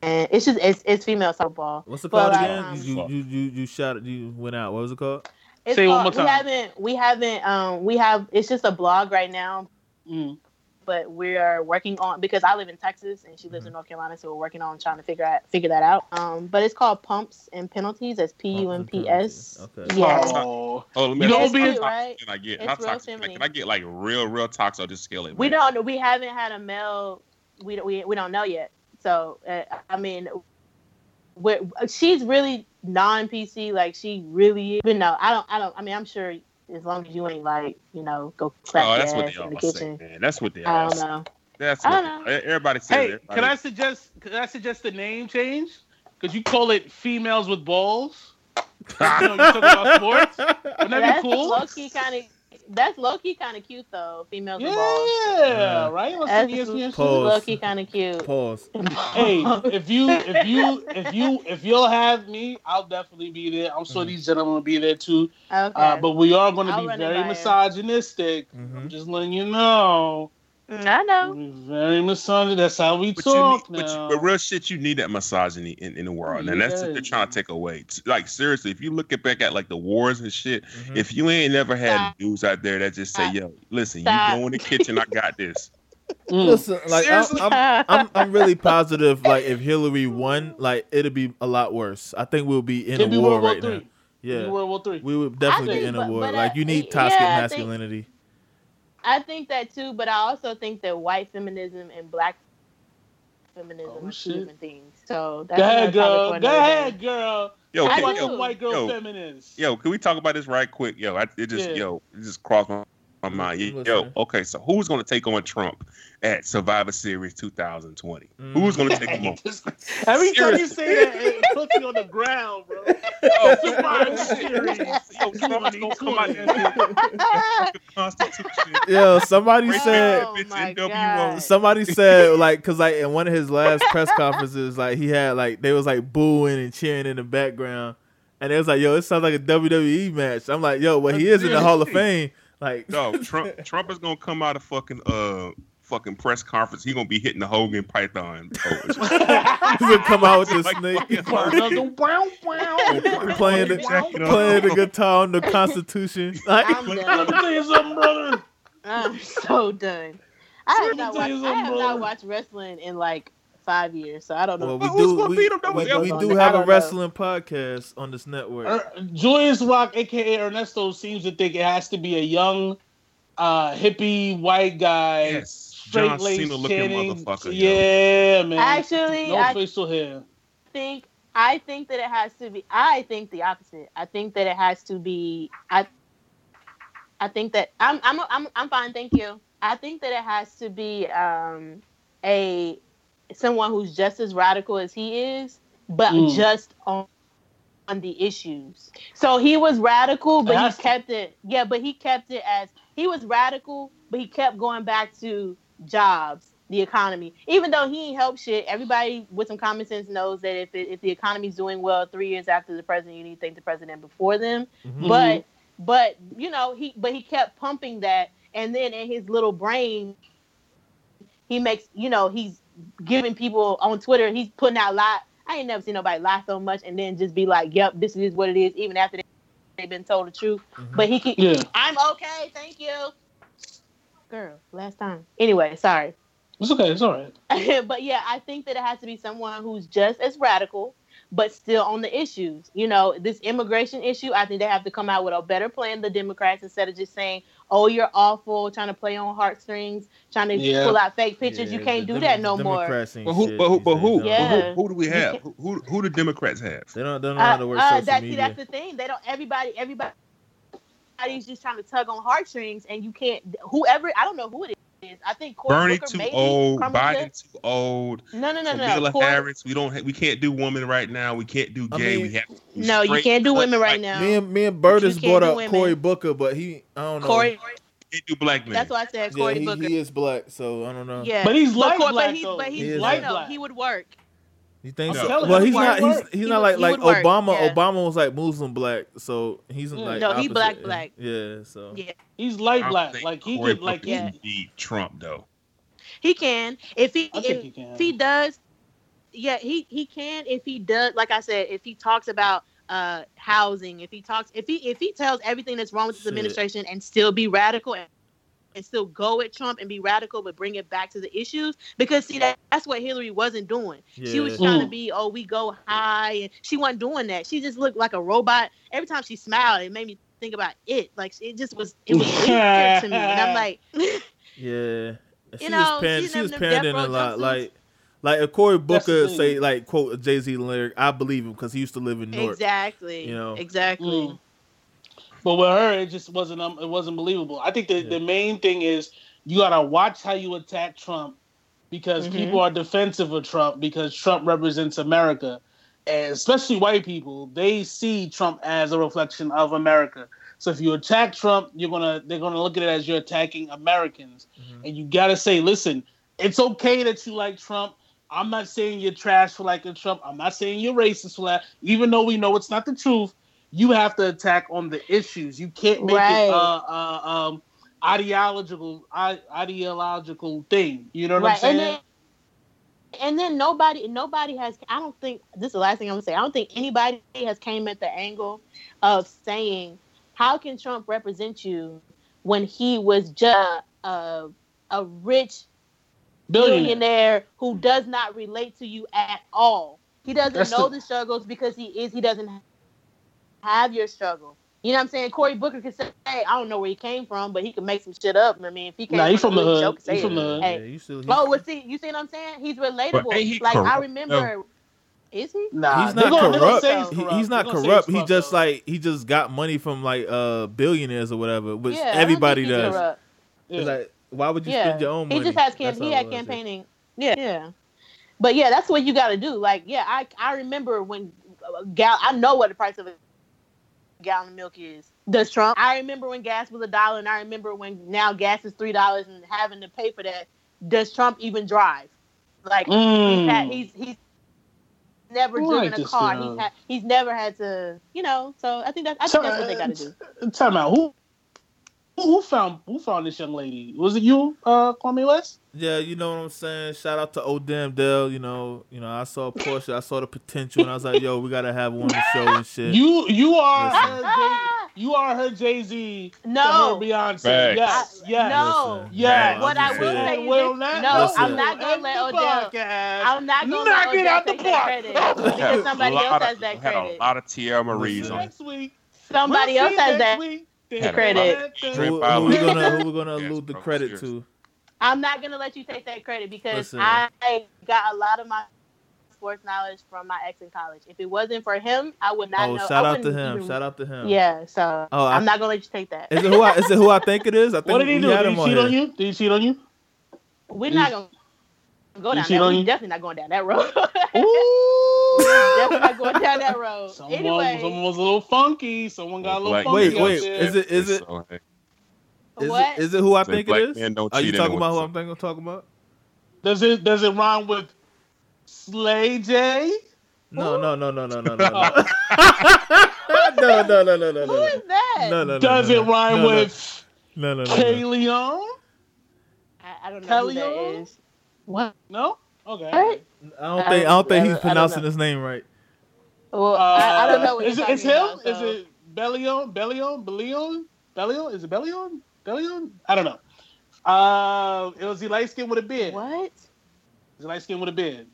and it's just it's it's female softball. What's it But, called like, again? um, you, you you you shot it. You went out. What was it called? It's Say it one called- more We haven't we haven't um we have it's just a blog right now. Mm. but we're working on because I live in Texas and she lives in North Carolina, so we're working on trying to figure out figure that out. Um, but it's called Pumps and Penalties. That's P U M P S. Okay. Yeah. Oh, Oh, let me You know, ask you, being- right? can I get? It's How real toxic? Can I, feminine. can I get like real, real toxic or just scale it? We don't. We haven't had a male. We don't. We, we don't know yet. So uh, I mean, we're, she's really non PC. Like she really. is. But no, I don't. I don't. I mean, I'm sure as long as you ain't like you know go clap Oh, your that's what ass they in the all say, man. That's what they I all don't say. know. That's I what don't they, everybody says. hey, everybody- can I suggest? Can I suggest the name change? Because you call it females with balls. [laughs] you know, you talk about sports. Wouldn't that That's be cool? low key kind of. That's low key kind of cute though. Females with balls. Yeah, right. Let's That's see ESPN. Pause. low key kind of cute. Pause. Hey, [laughs] if you if you if you if you'll have me, I'll definitely be there. I'm sure Mhm. these gentlemen will be there too. Okay. Uh, but we are going to be very by you. misogynistic. Mhm. I'm just letting you know. I know. We're very misogynistic. That's how we But, you talk need, but, you- now. but real shit, you need that misogyny in, in the world, and that's what they're trying to take away. Like seriously, if you look at back at like the wars and shit, Mhm. if you ain't never had Stop. dudes out there that just say, Stop. "Yo, listen, Stop. you go in the kitchen, I got this." [laughs] Mm. Listen, like I'm, Seriously? I'm, [laughs] I'm, I'm really positive. Like if Hillary won, like it'd be a lot worse. I think we'll be in Could a be war World War right now. Yeah, World War Three. we would definitely be in a but- war. but, like you need yeah, toxic I think- masculinity. I think that too, but I also think that white feminism and black feminism Oh, are shit. two different things. So that's Go ahead, girl. for Go another day. ahead, girl. Yo, I I can, want do. some white girl yo, feminists. yo, can we talk about this right quick? Yo, I, it just Yeah. yo, it just crossed my, my mind. I'm Yo, listening. okay, so who's gonna take on Trump at Survivor Series 2020? Mm. Who's gonna take him on? [laughs] Every time you Seriously. say that, it puts me on the ground, bro. Oh, Survivor Series. Yo, Trump's gonna come out there and the Constitution. Yo, somebody Right said. Oh my God. Somebody said like, cause like in one of his last press conferences, like he had like they was like booing and cheering in the background, and it was like, yo, it sounds like a WWE match. I'm like, yo, well he is in the Hall of Fame. Like, No, [laughs] Trump Trump is gonna come out of fucking uh fucking press conference. He gonna be hitting the Hogan Python [laughs] he's gonna come out with the Like snake, fucking [laughs] playing the Jacket off. playing the guitar on the Constitution. Like, I'm Let me done. tell you something, brother. I'm so done. I have not watched. I have not watched wrestling in like five years, so I don't know. well, we Who's do gonna we, beat him, though? we, we do have a know. wrestling podcast on this network. Er, Julius Rock, aka Ernesto, seems to think it has to be a young, uh, hippie white guy, yes, straight John laced, Cena looking chanting. motherfucker. yo. Yeah, man. Actually, no I facial hair. think I think that it has to be. I think the opposite. I think that it has to be. I. I think that I'm I'm I'm I'm fine. Thank you. I think that it has to be um, a someone who's just as radical as he is, but Mm. just on on the issues. So he was radical, but It he kept it. Yeah, but he kept it as he was radical, but he kept going back to jobs, the economy. Even though he ain't helped shit, everybody with some common sense knows that if it, if the economy's doing well three years after the president, you need to thank the president before them. Mhm. But but you know he but he kept pumping that, and then in his little brain, he makes you know he's giving people on Twitter. He's putting out a lot. I ain't never seen nobody lie so much and then just be like, "Yep, this is what it is," even after they, they've been told the truth. Mhm. But he can. Yeah, I'm okay, thank you. Girl, last time. Anyway, sorry. it's okay. It's all right. [laughs] but yeah, I think that it has to be someone who's just as radical, but still on the issues. You know, this immigration issue, I think they have to come out with a better plan, the Democrats, instead of just saying, oh, you're awful, trying to play on heartstrings, trying to Yeah. pull out fake pictures. Yeah, you can't do Dem- that no more. Democrats ain't But who? But who? But who? Yeah. But who, who do we have? Who, who? Who do Democrats have? They don't. They don't know how to work Uh, uh, social that's, see, media. that's the thing. They don't. Everybody, everybody, everybody's just trying to tug on heartstrings, and you can't. Whoever, I don't know who it is. I think Cory Bernie Booker too old. Kamala- Biden too old. No, no, no, no. Kamala Harris. We don't. Ha- we can't do women right now. We can't do I gay. mean- we have. to No, you can't do women right like, now. Me and me and But Burtis brought up. Cory Booker, but he I don't know. Corey, Can't do black men. that's why I said yeah, Cory he, Booker. he is black, so I don't know. Yeah, But he's light Cor- black, but he's, though. but he's is light. light No, black. he would work. You think No. so? Tell Well, he he's not. He's, he's He not would- like he like Obama. yeah. Obama was like Muslim black, so he's Yeah. like No, he black, black. Yeah, so Yeah, He's light black. Like he Cory could, like he. Yeah. beat Trump though. he can if he if, he can. if he does. Yeah, he he can if he does. Like I said, if he talks about uh housing, if he talks, if he if he tells everything that's wrong with this Shit. administration and still be radical and, and still go at Trump and be radical, but bring it back to the issues. Because see, that, that's what Hillary wasn't doing. She was Yeah. trying to be, oh, we go high, and she wasn't doing that. She just looked like a robot. Every time she smiled, it made me think about it. Like it just was, it was weird to me, and I'm like, [laughs] Yeah. She You know, was pan- she was them- them pandering a lot. jumpsuits. Like like if Cory Booker thing. say like quote a Jay Z lyric, I believe him because he used to live in Newark. exactly, you know. exactly. Mm. But with her, it just wasn't um, it wasn't believable. I think the, Yeah. the main thing is you gotta watch how you attack Trump because Mhm. people are defensive of Trump because Trump represents America, and especially white people. They see Trump as a reflection of America. So if you attack Trump, you're gonna they're gonna look at it as you're attacking Americans, Mhm. and you gotta say, listen, it's okay that you like Trump. I'm not saying you're trash for liking Trump. I'm not saying you're racist for that. Even though we know it's not the truth, you have to attack on the issues. You can't make Right. it uh, uh, um, ideological I, ideological thing. You know what I'm saying? and then and then nobody nobody has. I don't think this is the last thing I'm gonna say. I don't think anybody has came at the angle of saying how can Trump represent you when he was just a, a rich Billionaire. billionaire who does not relate to you at all. He doesn't That's know the- the... struggles because he is he doesn't have your struggle. You know what I'm saying? Cory Booker can say, "Hey, I don't know where he came from, but he can make some shit up." I mean, if he came Nah, he's from the hood, hood. Joe could say He's it. from the hood. Hey. Yeah, you still, Oh, well, see, you see what I'm saying? He's relatable. ain't he like I corrupt, remember, is he? Nah, he's not gonna- they gonna corrupt. he's He- he's not They gonna say corrupt. he's He just though. like he just got money from like uh billionaires or whatever, which yeah, everybody does. It's Yeah. like, why would you Yeah, spend your own money? he just has camp. He had it was. campaigning. Yeah, yeah. But yeah, that's what you got to do. Like, yeah, I I remember when uh, gal. I know what the price of a gallon of milk is. Does Trump? I remember when gas was a dollar, and I remember when now gas is three dollars and having to pay for that. Does Trump even drive? Like he's, Mm. had, he's he's never I driven like a car. guy. He's had, he's never had to, you know. So I think that's I think that's what they got to do. Time out. Who, who who found who found this young lady? Was it you, uh, Kwame West? Yeah, you know what I'm saying. Shout out to Odam Dell. You know, you know, I saw Portia. I saw the potential, and I was like, "Yo, we gotta have one on the show and shit." You you are her Jay, you are her Jay Z. No. her Beyonce. Facts. Yes, yes. no. Listen, Yes. no, What I'm will say is Will not- no, Listen. I'm not gonna let the Odell. podcast. I'm not gonna Knock let it Odell out the take that park. credit because somebody else of- has that credit. Had a lot of Teairra Mari's on. Next week. Somebody We'll else has that. week. Had Credit. Who, Straight who we gonna [laughs] who we gonna Yes, allude the credit to? I'm not gonna let you take that credit because Listen. I got a lot of my sports knowledge from my ex in college. If it wasn't for him, I would not Oh, know. shout I out to him! even- Shout out to him! Yeah, so Oh, I- I'm not gonna let you take that. Is it who I is it who I think it is? I think What did he do? Did he cheat here. on you? Did he cheat on you? We're not gonna go down that. on definitely not going down that road. Definitely not going down that road. Someone, anyway, someone was a little funky. Someone got a little Black funky. Wait, wait, there. is it is it So, hey, is what? it is it who I Say think it is? Are you talking about who I'm thinking talking about? Does it does it rhyme with Slay J? No, no, no, no, no, no, no, no. no, no, no, no, no, Who no. is that? No, no, no. Does no, it rhyme no, no. with No, no, no. K no. Leon? I, I don't know Kelly who that O? is. What? No. Okay. What? I don't think I don't think he's pronouncing his name right. Well, Uh, I, I don't know is it, it's him? about, Is it Belion? Belion? Belion? Belion? Is it Belion? Belion? I don't know. Uh, it was he light skin with a beard. What? Is he light skin with a beard?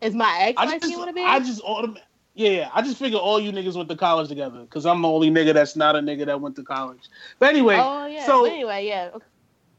Is my ex I like just, you want to be? I just autom- yeah, yeah. I just figure all you niggas went to college together because I'm the only nigga that's not a nigga that went to college. But anyway, oh yeah. so- But anyway, yeah. Okay.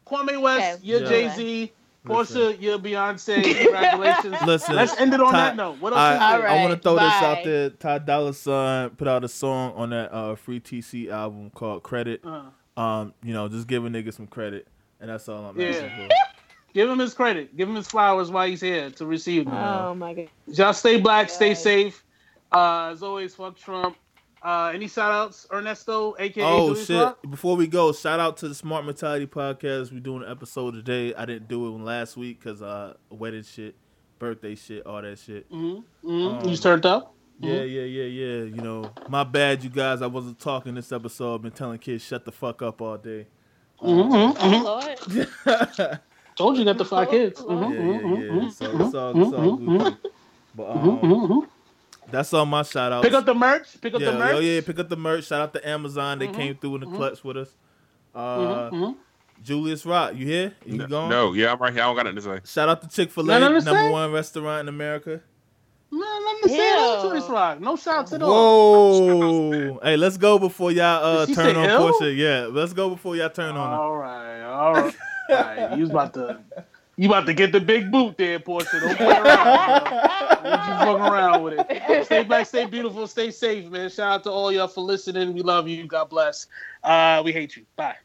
Kwame West, Okay. you're Yeah. Jay Z. Portia, you're Beyonce. Congratulations. [laughs] Listen, Let's end it on Ty- that note. What else? I, is there? All right. I want to throw this out there. Ty Dolla Sign put out a song on that uh, Free TC album called Credit. Uh, Um, you know, just give a nigga some credit, and that's all I'm Yeah. asking for. [laughs] give him his credit. Give him his flowers while he's here to receive them. Oh my god. Y'all stay black, stay safe. Uh, as always, fuck Trump. Uh, any shout outs, Ernesto, aka Oh Julius shit! Rock? Before we go, shout out to the Smart Mentality podcast. We're doing an episode today. I didn't do it last week because uh, wedding shit, birthday shit, all that shit. Mm-hmm. Mm-hmm. Um, you turned up. Yeah, yeah, yeah, yeah. You know, my bad, you guys. I wasn't talking this episode. I've been telling kids shut the fuck up all day. Mm-hmm. Oh, Lord. yeah, [laughs] Told you got the five kids. Yeah, yeah, yeah. So it's all, it's all good. But um. That's all my shout outs. Pick up the merch. Pick up yeah, the merch. yo, yeah, pick up the merch. Shout out to Amazon. They Mhm, came through in the mhm. clutch with us. Uh, Mhm, mhm. Julius Rock, you here? You No, gone? no, yeah, I'm right here. I don't got nothing to say. Shout out to Chick Fil A, None of the number same? one restaurant in America. Man, let me say Ew. Choice Rock. No shots at all. Whoa! hey, let's go before y'all uh, turn on ill? Portia. Yeah, let's go before y'all turn on her. All right, all right. [laughs] all right. You was about to, you about to get the big boot there, Portia. Don't play around. Don't you fucking around with it. Stay back, stay beautiful, stay safe, man. Shout out to all y'all for listening. We love you. God bless. Uh, we hate you. Bye.